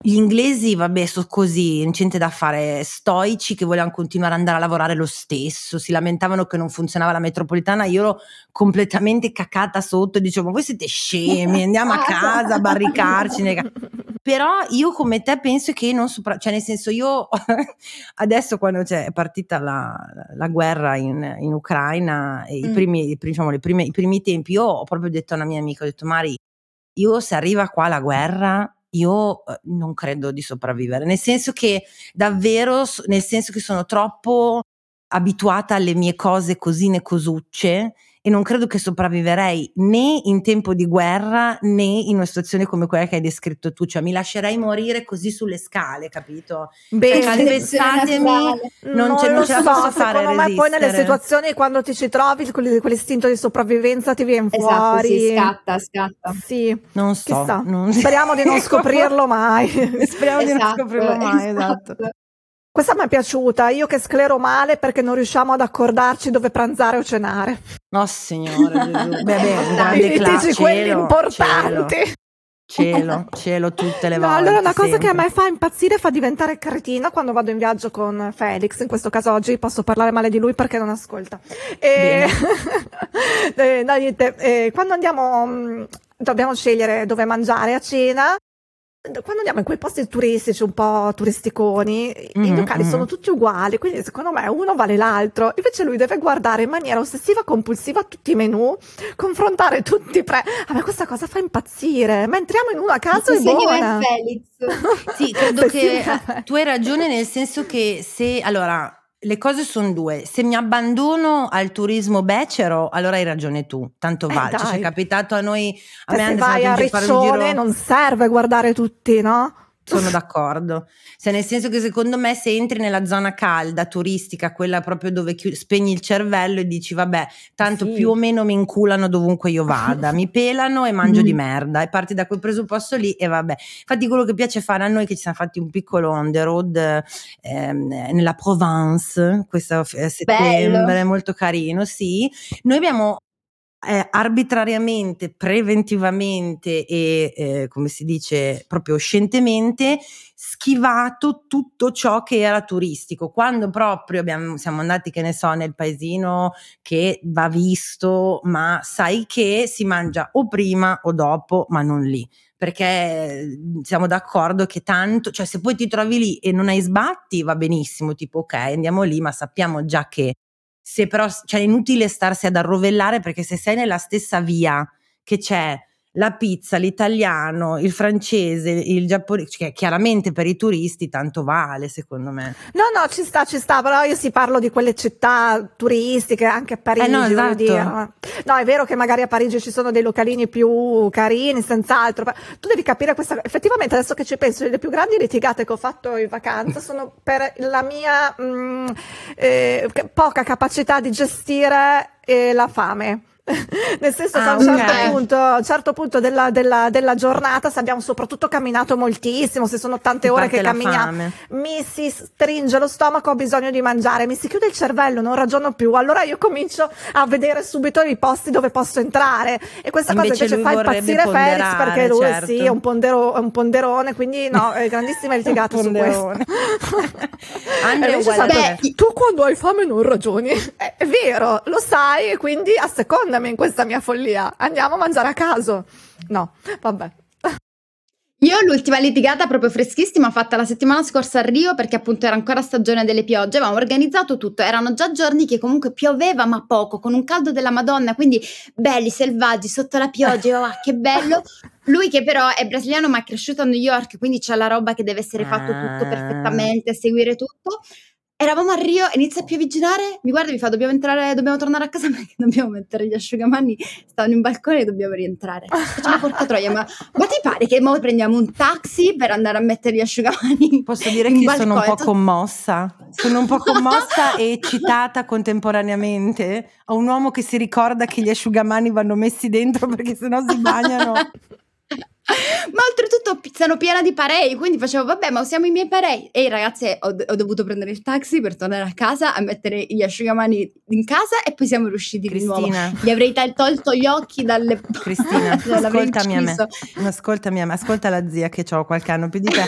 gli inglesi, vabbè, sono così, non c'è niente da fare, stoici che volevano continuare ad andare a lavorare lo stesso, si lamentavano che non funzionava la metropolitana, io ero completamente cacata sotto e dicevo, ma voi siete scemi, andiamo a casa a barricarci. nei ca-". Però io come te penso che non sopra, cioè nel senso io adesso quando c'è è partita la, la guerra in, in Ucraina, e i, Mm. i primi- diciamo, prime- i primi tempi, io ho proprio detto a una mia amica, ho detto Mari, io se arriva qua la guerra, io eh, non credo di sopravvivere, nel senso che davvero, nel senso che sono troppo abituata alle mie cose cosine cosucce e non credo che sopravviverei né in tempo di guerra né in una situazione come quella che hai descritto tu, cioè mi lascerei morire così sulle scale, capito? beh, Cioè, calpestatemi, naturale. non, ce, non ce la so, posso fare secondo me poi nelle situazioni quando ti ci trovi, quelli- quell'istinto di sopravvivenza ti viene esatto fuori. sì scatta scatta Sì, Non so, non- Speriamo di non scoprirlo mai. Speriamo di non Esatto, scoprirlo mai, esatto. Questa mi è piaciuta, io che sclero male perché non riusciamo ad accordarci dove pranzare o cenare. Oh signore Gesù. Beh, beh, un grande classe. quelli Cielo, importanti. Cielo, cielo, cielo tutte le No, volte. allora una cosa che a sempre. me fa impazzire fa diventare cretina quando vado in viaggio con Felix, in questo caso oggi posso parlare male di lui perché non ascolta. E... Eh, no, niente, eh, quando andiamo, mh, dobbiamo scegliere dove mangiare a cena, quando andiamo in quei posti turistici un po' turisticoni, i Mhm, locali mhm. sono tutti uguali, quindi secondo me uno vale l'altro. Invece lui deve guardare in maniera ossessiva, compulsiva tutti i menù, confrontare tutti i pre. A me questa cosa fa impazzire. Ma entriamo in uno a caso e buona. Felix Sì, credo che tu hai ragione nel senso che se allora le cose sono due, se mi abbandono al turismo becero, allora hai ragione tu, tanto Eh, vale, Cioè, dai. ci è capitato a noi, a Cioè, me se vai a Riccione non serve guardare tutti, no? Sono d'accordo. Cioè, nel senso che secondo me se entri nella zona calda, turistica, quella proprio dove chi- spegni il cervello e dici vabbè, tanto Sì. più o meno mi inculano dovunque io vada, mi pelano e mangio Mm. di merda e parti da quel presupposto lì e vabbè. Infatti quello che piace fare a noi che ci siamo fatti un piccolo on the road ehm, nella Provence, questo eh, settembre, Bello. molto carino, sì. Noi abbiamo eh, arbitrariamente, preventivamente e eh, come si dice proprio scientemente schivato tutto ciò che era turistico. Quando proprio abbiamo, siamo andati, che ne so, nel paesino che va visto, ma sai che si mangia o prima o dopo, ma non lì. Perché eh, siamo d'accordo che tanto, cioè se poi ti trovi lì e non hai sbatti, va benissimo, tipo ok, andiamo lì, ma sappiamo già che se però cioè è inutile starsi ad arrovellare perché se sei nella stessa via che c'è la pizza, l'italiano, il francese, il giapponese, cioè chiaramente per i turisti tanto vale secondo me. No, no, ci sta, ci sta, però io si parlo di quelle città turistiche, anche a Parigi, Eh, no, esatto. dire. No, è vero che magari a Parigi ci sono dei localini più carini, senz'altro. Tu devi capire questa. Effettivamente, adesso che ci penso, le più grandi litigate che ho fatto in vacanza sono per la mia mh, eh, che- poca capacità di gestire eh, la fame. Nel senso che Ah, a un certo ok. punto, a un certo punto della, della- della giornata, se abbiamo soprattutto camminato moltissimo, se sono tante ore che camminiamo, fame. mi si stringe lo stomaco, ho bisogno di mangiare, mi si chiude il cervello, non ragiono più. Allora io comincio a vedere subito i posti dove posso entrare. E questa cosa Invece invece lui fa impazzire Felix perché lui certo. sì, è un, pondero- è un ponderone, quindi no, è grandissima litigata su questo. Andrea invece a tu quando hai fame non ragioni. È, è vero, lo sai, e quindi assecondami in questa mia follia. Andiamo a mangiare a caso. No, vabbè. Io l'ultima litigata proprio freschissima fatta la settimana scorsa a Rio perché appunto era ancora stagione delle piogge, avevamo organizzato tutto, erano già giorni che comunque pioveva ma poco, con un caldo della Madonna, quindi belli, selvaggi, sotto la pioggia, io, ah, che bello. Lui che però è brasiliano ma è cresciuto a New York, quindi c'ha la roba che deve essere fatto tutto Ah. perfettamente, seguire tutto. Eravamo a Rio, inizia a piovigginare, mi guarda e mi fa dobbiamo entrare, dobbiamo tornare a casa perché dobbiamo mettere gli asciugamani, stavano in balcone e dobbiamo rientrare. Facciamo porca troia, ma, ma ti pare che mo prendiamo un taxi per andare a mettere gli asciugamani? Posso dire che sono un balcone? po' commossa. Sono un po' commossa e eccitata contemporaneamente. Ho un uomo che si ricorda che gli asciugamani vanno messi dentro perché sennò si bagnano. Ma oltretutto sono piena di parei, quindi facevo vabbè, ma usiamo i miei parei. E ragazzi, ho, ho dovuto prendere il taxi per tornare a casa a mettere gli asciugamani in casa e poi siamo riusciti di nuovo. Cristina. Gli avrei tolto gli occhi dalle Cristina, ascoltami a me. Ascoltami a me, ascolta la zia che ho qualche anno più di te.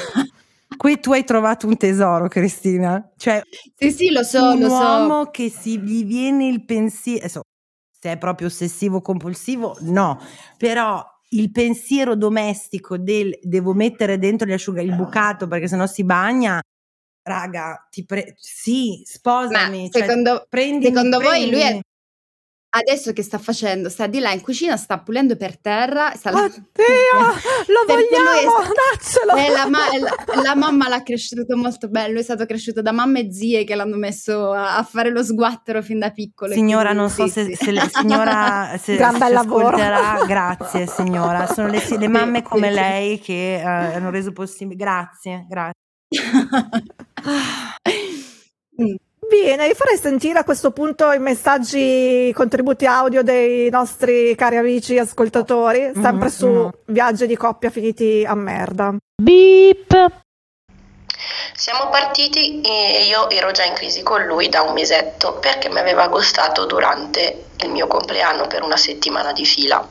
Qui tu hai trovato un tesoro, Cristina. Cioè, Sì, sì, lo so, un lo so. uomo che si, gli viene il pensiero. Se è proprio ossessivo compulsivo, no. Però il pensiero domestico del devo mettere dentro gli asciuga il bucato perché sennò si bagna. Raga, ti pre- sì, sposami. Cioè, secondo, prendimi, secondo voi lui è. Adesso che sta facendo? Sta di là in cucina, sta pulendo per terra. Sta Oddio, lo lui è- vogliamo, daccelo. Eh, la, ma- la- la mamma l'ha cresciuto molto lui è stato cresciuto da mamma e zie che l'hanno messo a, a fare lo sguattero fin da piccolo. Signora, quindi non so sì, se, sì. se la signora se, Gran se bel lavoro. ascolterà, grazie signora. Sono le, le mamme come sì. lei che eh, hanno reso possibile. Grazie, grazie. Mm. Bene, vi farei sentire a questo punto i messaggi, i contributi audio dei nostri cari amici ascoltatori, sempre Mhm, su mhm. viaggi di coppia finiti a merda. Siamo partiti e io ero già in crisi con lui da un mesetto perché mi aveva gustato durante il mio compleanno per una settimana di fila.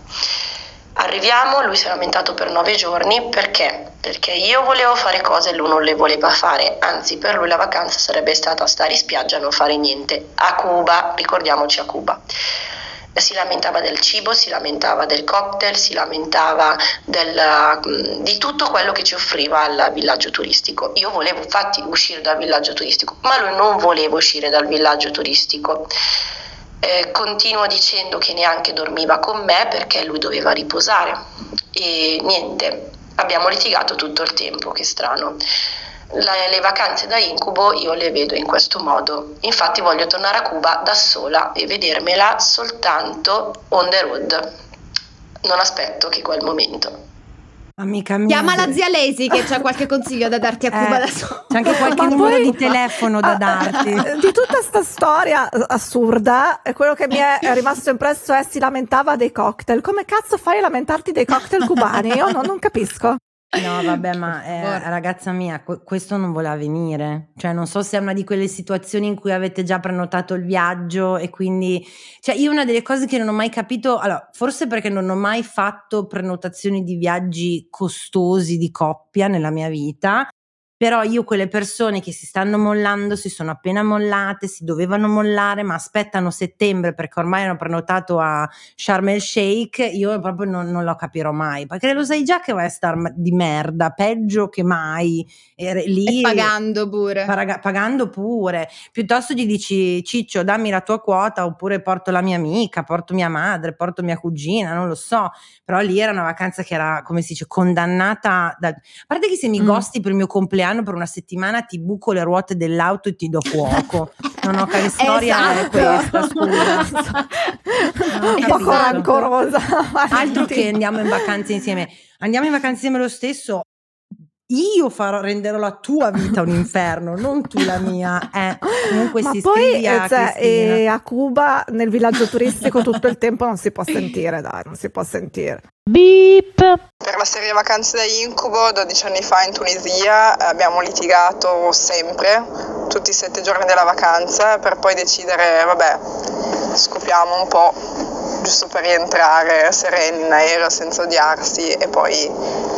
Arriviamo, lui si è lamentato per nove giorni perché? Perché io volevo fare cose e lui non le voleva fare, anzi per lui la vacanza sarebbe stata stare in spiaggia e non fare niente. A Cuba, ricordiamoci a Cuba. Si lamentava del cibo, si lamentava del cocktail, si lamentava del, mm, di tutto quello che ci offriva il villaggio turistico. Io volevo infatti uscire dal villaggio turistico, ma lui non voleva uscire dal villaggio turistico. Eh, continuo dicendo che neanche dormiva con me perché lui doveva riposare e niente, abbiamo litigato tutto il tempo, che strano. La- le vacanze da incubo io le vedo in questo modo, infatti voglio tornare a Cuba da sola e vedermela soltanto on the road. Non aspetto che quel momento. Amica mia. Chiama la zia Lazy che c'ha qualche consiglio da darti a Cuba Eh, adesso. C'è anche qualche Ma numero poi- di telefono da Ah, darti. eh, Di tutta sta storia eh, assurda, eh, quello che mi è rimasto impresso è si lamentava dei cocktail. Come cazzo fai a lamentarti dei cocktail cubani? Io non, non capisco. No, vabbè, ma eh, ragazza mia, que- questo non voleva venire. Cioè, non so se è una di quelle situazioni in cui avete già prenotato il viaggio e quindi... Cioè, io una delle cose che non ho mai capito, allora, forse perché non ho mai fatto prenotazioni di viaggi costosi di coppia nella mia vita, però io quelle persone che si stanno mollando, si sono appena mollate, si dovevano mollare, ma aspettano settembre perché ormai hanno prenotato a Sharm el Sheikh, io proprio non, non lo capirò mai, perché lo sai già che vai a star di merda, peggio che mai, e lì E pagando pure. Paraga- pagando pure, piuttosto gli dici Ciccio dammi la tua quota oppure porto la mia amica, porto mia madre, porto mia cugina, non lo so, però lì era una vacanza che era come si dice condannata, da... a parte che se mi Mm. gosti per il mio compleanno per una settimana ti buco le ruote dell'auto e ti do fuoco, non ho che storia è questa, scusa. Un capito. rancorosa. Altro che andiamo in vacanza insieme. Andiamo in vacanza insieme lo stesso. Io farò, renderò la tua vita un inferno, non tu la mia. Eh, comunque Ma si poi eh, cioè, eh, a Cuba nel villaggio turistico tutto il tempo non si può sentire, dai, non si può sentire. Per la serie Vacanze da Incubo, 12 anni fa in Tunisia, abbiamo litigato sempre, tutti i sette giorni della vacanza, per poi decidere, vabbè, scopiamo un po', giusto per rientrare sereni in aereo senza odiarsi e poi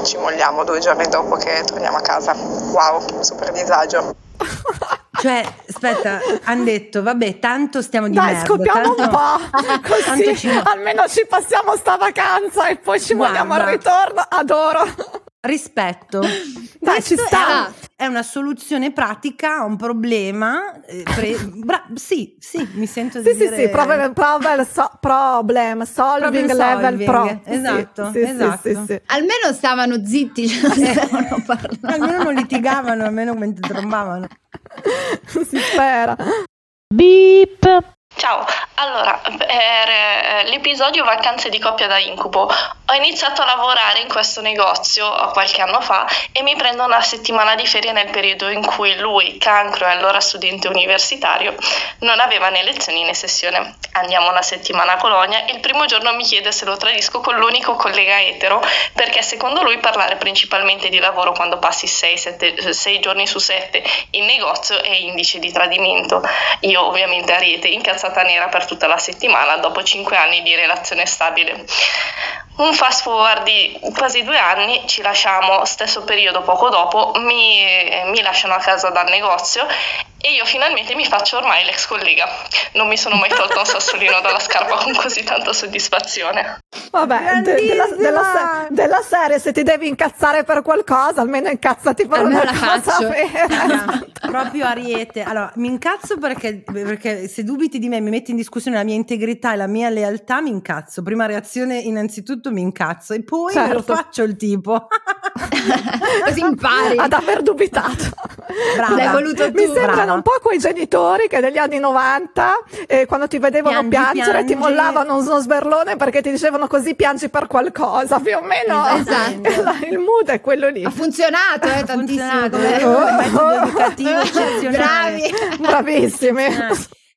ci molliamo due giorni dopo che torniamo a casa. Wow, super disagio. Cioè, aspetta, hanno detto, vabbè, tanto stiamo di Dai, merda. scopiamo tanto, un po', così ci- almeno ci passiamo sta vacanza e poi ci vogliamo al Guarda. ritorno. Adoro. Rispetto. Dai, ci sta. È, è una soluzione pratica a un problema. eh, pre- bra- sì, sì, mi sento di Sì, sì, dire... sì, problem, problem, so- problem solving, Problem level solving, pro. Sì, esatto, sì, sì, esatto. sì, sì. Almeno stavano zitti, cioè non stavano parlando. Almeno non litigavano, almeno mentre trombavano. si spera. Ciao, allora, per eh, l'episodio Vacanze di coppia da incubo ho iniziato a lavorare in questo negozio qualche anno fa e mi prendo una settimana di ferie nel periodo in cui lui, cancro e allora studente universitario, non aveva né lezioni né sessione. Andiamo una settimana a Colonia e il primo giorno mi chiede se lo tradisco con l'unico collega etero perché secondo lui parlare principalmente di lavoro quando passi 6 giorni su 7 in negozio è indice di tradimento. Io ovviamente a rete incazzata nera per tutta la settimana dopo 5 anni di relazione stabile. Un fast forward di quasi due anni, ci lasciamo, stesso periodo poco dopo, mi, mi lasciano a casa dal negozio e io finalmente mi faccio ormai l'ex collega. Non mi sono mai tolto un sassolino dalla scarpa con così tanta soddisfazione. Vabbè, de- della, della se- della serie, se ti devi incazzare per qualcosa, almeno incazzati per Almeno una la cosa faccio. vera. Proprio Ariete. Allora, mi incazzo perché, perché se dubiti di me, mi metti in discussione la mia integrità e la mia lealtà, mi incazzo. Prima reazione, innanzitutto mi incazzo e poi me lo Certo. faccio il tipo. Così impari. Ad aver dubitato. Brava. L'hai voluto Mi tu. sembrano brava. un po' quei genitori che negli anni 90, eh, quando ti vedevano Piangi, piangere, ti piangi. mollavano uno sberlone perché ti dicevano così piangi per qualcosa. Più o meno Esatto. il, mood è quello lì. Ha funzionato, eh, Ha funzionato, tantissimo. è un metodo educativo eccezionale. Bravi. Bravissimi.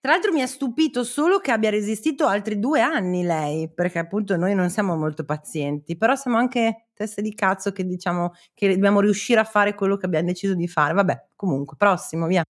Tra l'altro mi ha stupito solo che abbia resistito altri due anni lei, perché appunto noi non siamo molto pazienti, però siamo anche teste di cazzo che diciamo che dobbiamo riuscire a fare quello che abbiamo deciso di fare. Vabbè, comunque, prossimo, via.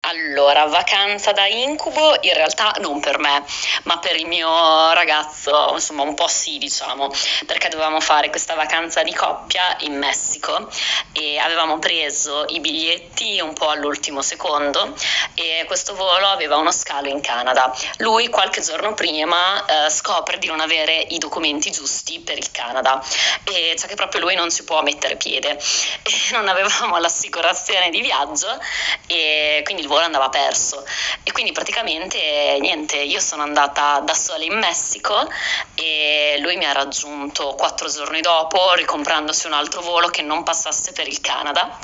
Allora, vacanza da incubo in realtà non per me, ma per il mio ragazzo, insomma un po' sì diciamo, perché dovevamo fare questa vacanza di coppia in Messico e avevamo preso i biglietti un po' all'ultimo secondo e questo volo aveva uno scalo in Canada. Lui qualche giorno prima eh, scopre di non avere i documenti giusti per il Canada e cioè che proprio lui non ci può mettere piede. E non avevamo l'assicurazione di viaggio e quindi il volo andava perso. E quindi praticamente niente io sono andata da sola in Messico e lui mi ha raggiunto quattro giorni dopo ricomprandosi un altro volo che non passasse per il Canada.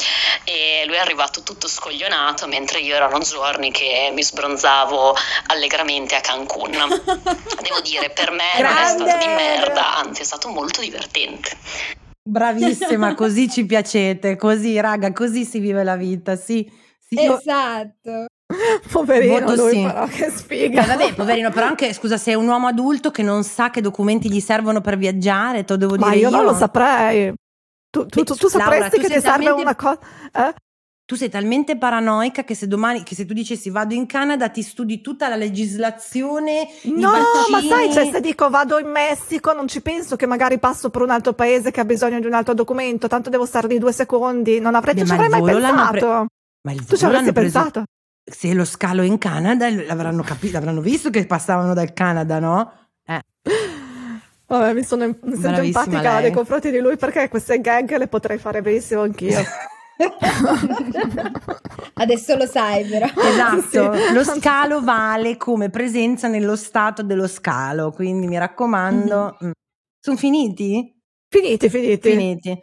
E lui è arrivato tutto scoglionato mentre io erano giorni che mi sbronzavo allegramente a Cancun. Devo dire per me non è stato di merda anzi è stato molto divertente Bravissima, così ci piacete, così raga, così si vive la vita, sì. sì io- Esatto. Poverino Voto lui sì. però, che sfiga. Eh, vabbè, poverino, però anche, scusa, se è un uomo adulto che non sa che documenti gli servono per viaggiare, te lo devo Ma dire io non lo saprei. Tu, tu, tu, tu Laura, sapresti tu che ti serve talmente- una cosa... Eh? Tu sei talmente paranoica che se domani, che se tu dicessi vado in Canada, ti studi tutta la legislazione, No, ma sai, cioè, se dico vado in Messico, non ci penso che magari passo per un altro paese che ha bisogno di un altro documento, tanto devo stare lì due secondi, non avrei, Beh, non ci avrei mai l'hanno pre- pensato. Ma il Tu ci avresti preso- pensato? Se lo scalo in Canada, l'avranno capito, l'avranno visto che passavano dal Canada, no? Eh. Vabbè, mi sono mi sento Bravissima empatica lei. nei confronti di lui perché queste gag le potrei fare benissimo anch'io. Adesso lo sai, però. Esatto, Sì. lo scalo vale come presenza nello stato dello scalo, quindi mi raccomando. mm. Sono finiti? Finiti, finiti. Finiti.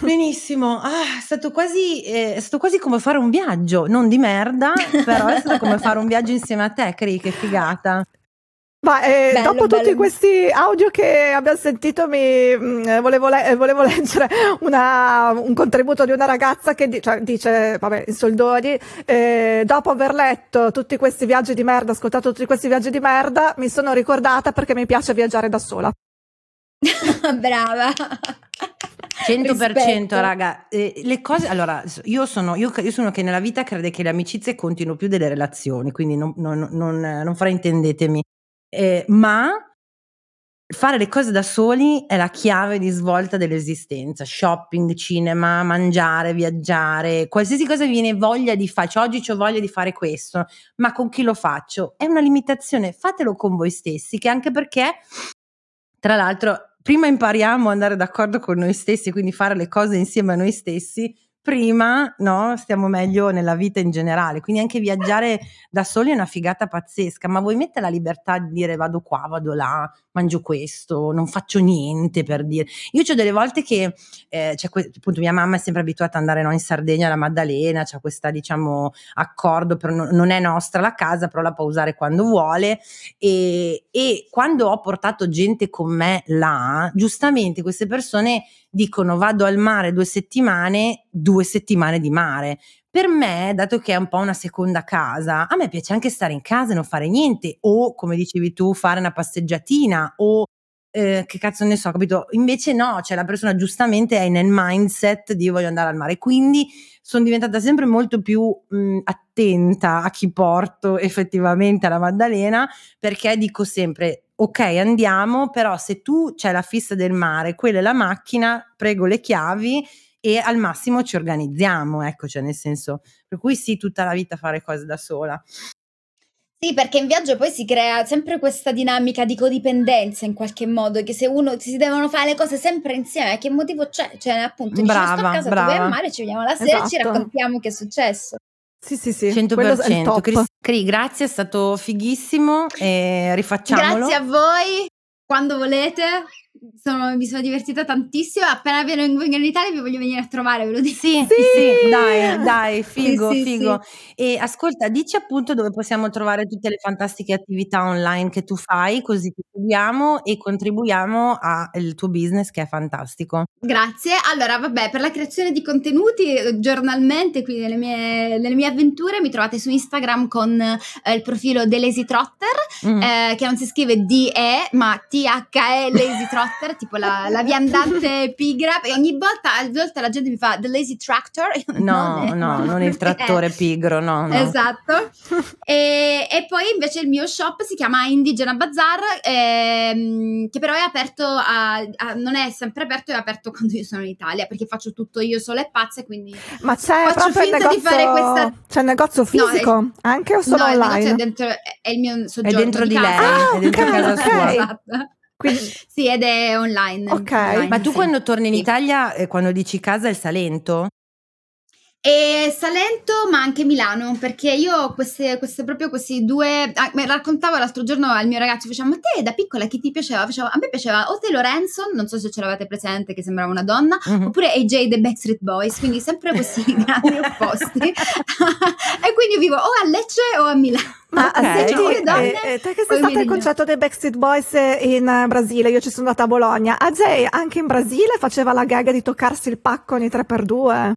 Benissimo, ah, è, stato quasi, eh, è stato quasi come fare un viaggio, non di merda, però è stato come fare un viaggio insieme a te, Cri, che figata. Ma eh, Bello, dopo tutti bello. questi audio che abbiamo sentito, mi, mh, volevo, le- eh, volevo leggere una- un contributo di una ragazza che di- cioè, dice, vabbè, in soldoni, eh, dopo aver letto tutti questi viaggi di merda, ascoltato tutti questi viaggi di merda, mi sono ricordata perché mi piace viaggiare da sola. Brava. 100% Rispetto. raga, Eh, le cose, allora io sono, io, io sono che nella vita crede che le amicizie contino più delle relazioni, quindi non, non, non, non fraintendetemi, Eh, ma fare le cose da soli è la chiave di svolta dell'esistenza, shopping, cinema, mangiare, viaggiare, qualsiasi cosa vi viene voglia di fare, Cioè, oggi ho voglia di fare questo, ma con chi lo faccio? È una limitazione, fatelo con voi stessi, che anche perché tra l'altro, prima impariamo ad andare d'accordo con noi stessi, quindi fare le cose insieme a noi stessi, prima no, stiamo meglio nella vita in generale. Quindi anche viaggiare da soli è una figata pazzesca, ma vuoi mettere la libertà di dire vado qua, vado là, mangio questo, non faccio niente per dire. Io ho delle volte che, eh, c'è que- appunto mia mamma è sempre abituata ad andare no, in Sardegna alla Maddalena, c'è questa diciamo accordo, per, non è nostra la casa, però la può usare quando vuole e, e quando ho portato gente con me là, giustamente queste persone dicono vado al mare due settimane, due settimane di mare. Per me, dato che è un po' una seconda casa, a me piace anche stare in casa e non fare niente, o come dicevi tu, fare una passeggiatina, o eh, che cazzo ne so, capito? Invece no, cioè la persona giustamente è nel mindset di io voglio andare al mare, quindi sono diventata sempre molto più mh, attenta a chi porto effettivamente alla Maddalena, perché dico sempre, ok andiamo, però se tu c'hai la fissa del mare, quella è la macchina, prego le chiavi e al massimo ci organizziamo, ecco, cioè nel senso, per cui sì, tutta la vita fare cose da sola. Sì, perché in viaggio poi si crea sempre questa dinamica di codipendenza in qualche modo, che se uno si devono fare le cose sempre insieme, che motivo c'è? Cioè, appunto, dici, io sto a Brava, casa, tu vai brava. al mare, ci vediamo la sera e ci Esatto. raccontiamo che è successo. Sì, sì, sì. quello è il 100%. top. Cris, Cri, grazie, è stato fighissimo e rifacciamolo. Grazie a voi, quando volete. Sono- mi sono divertita tantissimo. Appena vengo in Italia vi voglio venire a trovare, ve lo dico. Sì, sì, dai, dai, figo, Sì, sì, figo. E ascolta, dici appunto dove possiamo trovare tutte le fantastiche attività online che tu fai, così ti seguiamo e contribuiamo al tuo business che è fantastico. Grazie. Allora, vabbè, per la creazione di contenuti eh, giornalmente, quindi nelle mie, nelle mie avventure, mi trovate su Instagram con eh, il profilo The Lazy Trotter, Mm. eh, che non si scrive D-E, ma T-H-E Lazy Trotter, tipo la, la viandante pigra. E ogni volta, a volte la gente mi fa The Lazy Tractor. No, è- no, non il trattore pigro, no, no. Esatto. e, e poi invece il mio shop si chiama Indigena Bazar, ehm, che però è aperto a, a- non è sempre aperto, è aperto quando io sono in Italia, perché faccio tutto io sola e pazza, quindi Ma c'è faccio finta negozio, di fare questa. c'è il negozio No, fisico anche o solo no, online? è dentro, è è il mio soggiorno dentro di casa. lei, Ah, è dentro ok, casa ok. sua. Esatto. Quindi- Sì, ed è online. Ok. online, Ma tu sì. quando torni in. Italia, eh, quando dici casa, è il Salento? E Salento, ma anche Milano, perché io queste, queste proprio questi due. ah, mi raccontavo l'altro giorno al mio ragazzo, faceva: Ma te da piccola chi ti piaceva? Facevo, a me piaceva o te Lorenzo, non so se ce l'avete presente, che sembrava una donna, Mhm. oppure AJ dei Backstreet Boys, quindi sempre questi grandi opposti. e quindi vivo o a Lecce o a Milano. Ma Ok. senti, Cioè, le donne, eh, eh, te che sei stata al concerto dei Backstreet Boys in eh, Brasile, io ci sono andata a Bologna. AJ anche in Brasile faceva la gag di toccarsi il pacco ogni 3x2.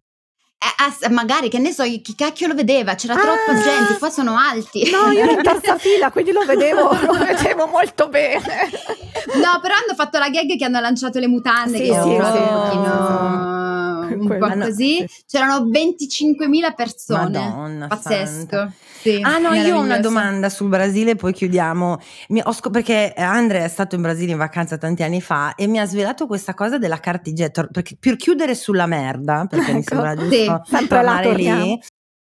Eh, ah, magari che ne so, chi cacchio lo vedeva? C'era troppa Ah. gente, qua sono alti. No, io ero in terza fila, quindi lo vedevo, lo vedevo molto bene. No, però hanno fatto la gag che hanno lanciato le mutande, Sì, che sì, sono sì, un pochino un po' così. sì. C'erano 25.000 persone. Madonna Pazzesco. santa. Sì, Ah no, io ho una domanda sul Brasile, poi chiudiamo. Mi- scop- perché Andre è stato in Brasile in vacanza tanti anni fa e mi ha svelato questa cosa della cartigetto, perché per chiudere sulla merda, perché mi Ecco. sembra giusto Sì, sempre là lì.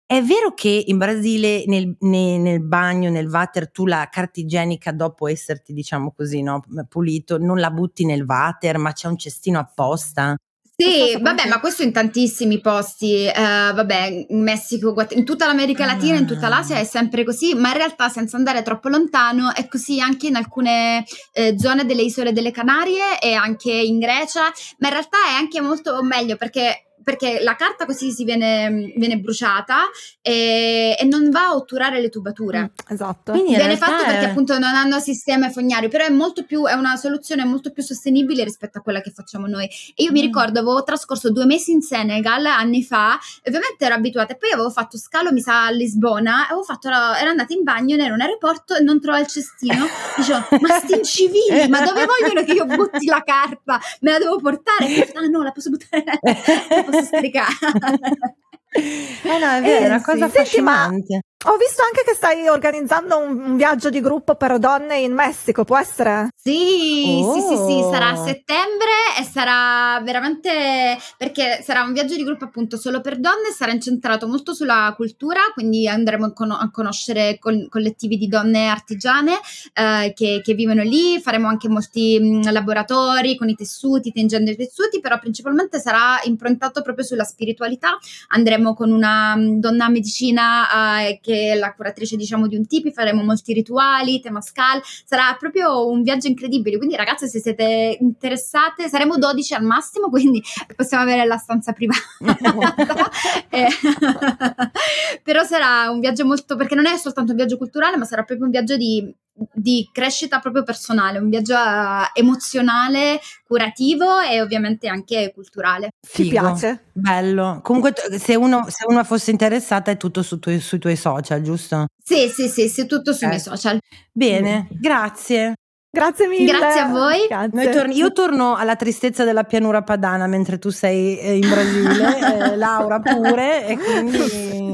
È vero che in Brasile nel, ne- nel bagno, nel water, tu la carta igienica dopo esserti, diciamo così, no, pulito, non la butti nel water, ma c'è un cestino apposta? Sì, vabbè, ma questo in tantissimi posti, eh, vabbè, in Messico, in tutta l'America Latina, in tutta Ah. l'Asia è sempre così, ma in realtà senza andare troppo lontano è così anche in alcune eh, zone delle isole delle Canarie e anche in Grecia, ma in realtà è anche molto meglio perché perché la carta così si viene, viene bruciata e, e, non va a otturare le tubature. Mm, esatto. Quindi viene fatto perché appunto non hanno sistema fognario, però è molto più, è una soluzione molto più sostenibile rispetto a quella che facciamo noi. E io mm. mi ricordo, avevo trascorso due mesi in Senegal anni fa, e ovviamente ero abituata, e poi avevo fatto scalo, mi sa, a Lisbona, avevo fatto, ero andata in bagno, ero in aeroporto e non trovavo il cestino. Dicevo, ma sti incivili, ma dove vogliono che io butti la carta? Me la devo portare? Ah no, la posso buttare, la posso stricare. Eh no, è vero, è una Eh, cosa sì. Senti, affascinante. Ho visto anche che stai organizzando un, un viaggio di gruppo per donne in Messico, può essere? Sì, sì, sì, sì, sarà a Oh. settembre e sarà veramente perché sarà un viaggio di gruppo appunto solo per donne, sarà incentrato molto sulla cultura, quindi andremo a, cono- a conoscere col- collettivi di donne artigiane eh, che, che vivono lì, faremo anche molti mh, laboratori con i tessuti, tingendo i tessuti, però principalmente sarà improntato proprio sulla spiritualità. Andremo con una mh, donna medicina eh, che è la curatrice diciamo di un tipi, faremo molti rituali, temascal, sarà proprio un viaggio incredibile, quindi ragazze se siete interessate saremo 12 al massimo, quindi possiamo avere la stanza privata. Eh, però sarà un viaggio molto, perché non è soltanto un viaggio culturale, ma sarà proprio un viaggio di, di crescita proprio personale, un viaggio eh, emozionale, curativo e ovviamente anche culturale. Figo, Bello. Comunque, se uno, se uno fosse interessata, è tutto su tuoi- sui tuoi social, giusto? Sì, sì, sì, sì, tutto sui Eh. miei social. Bene, grazie. Grazie mille. Grazie a voi. Noi torni- io torno alla tristezza della pianura padana mentre tu sei eh, in Brasile, eh, Laura pure, e quindi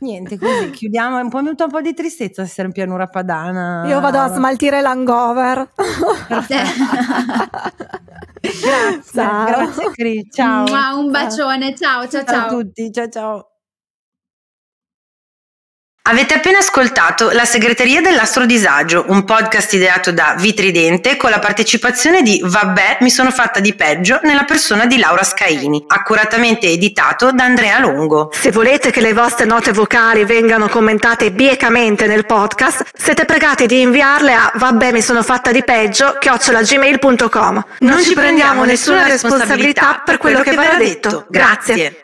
niente, così chiudiamo. È un po' venuta un po' di tristezza essere in pianura padana. Io vado a smaltire l'hangover. Grazie, Ciao. grazie Cri, ciao. Mua, un bacione, ciao, ciao, Ciao a ciao. tutti, ciao ciao. Avete appena ascoltato La segreteria dell'astrodisagio, un podcast ideato da Vitridente con la partecipazione di Vabbè, mi sono fatta di peggio nella persona di Laura Scaini, accuratamente editato da Andrea Longo. Se volete che le vostre note vocali vengano commentate biecamente nel podcast, siete pregati di inviarle a vabbè mi sono fatta di peggio chiocciolagmail.com. Non ci prendiamo nessuna responsabilità per quello che verrà detto. Grazie. Grazie.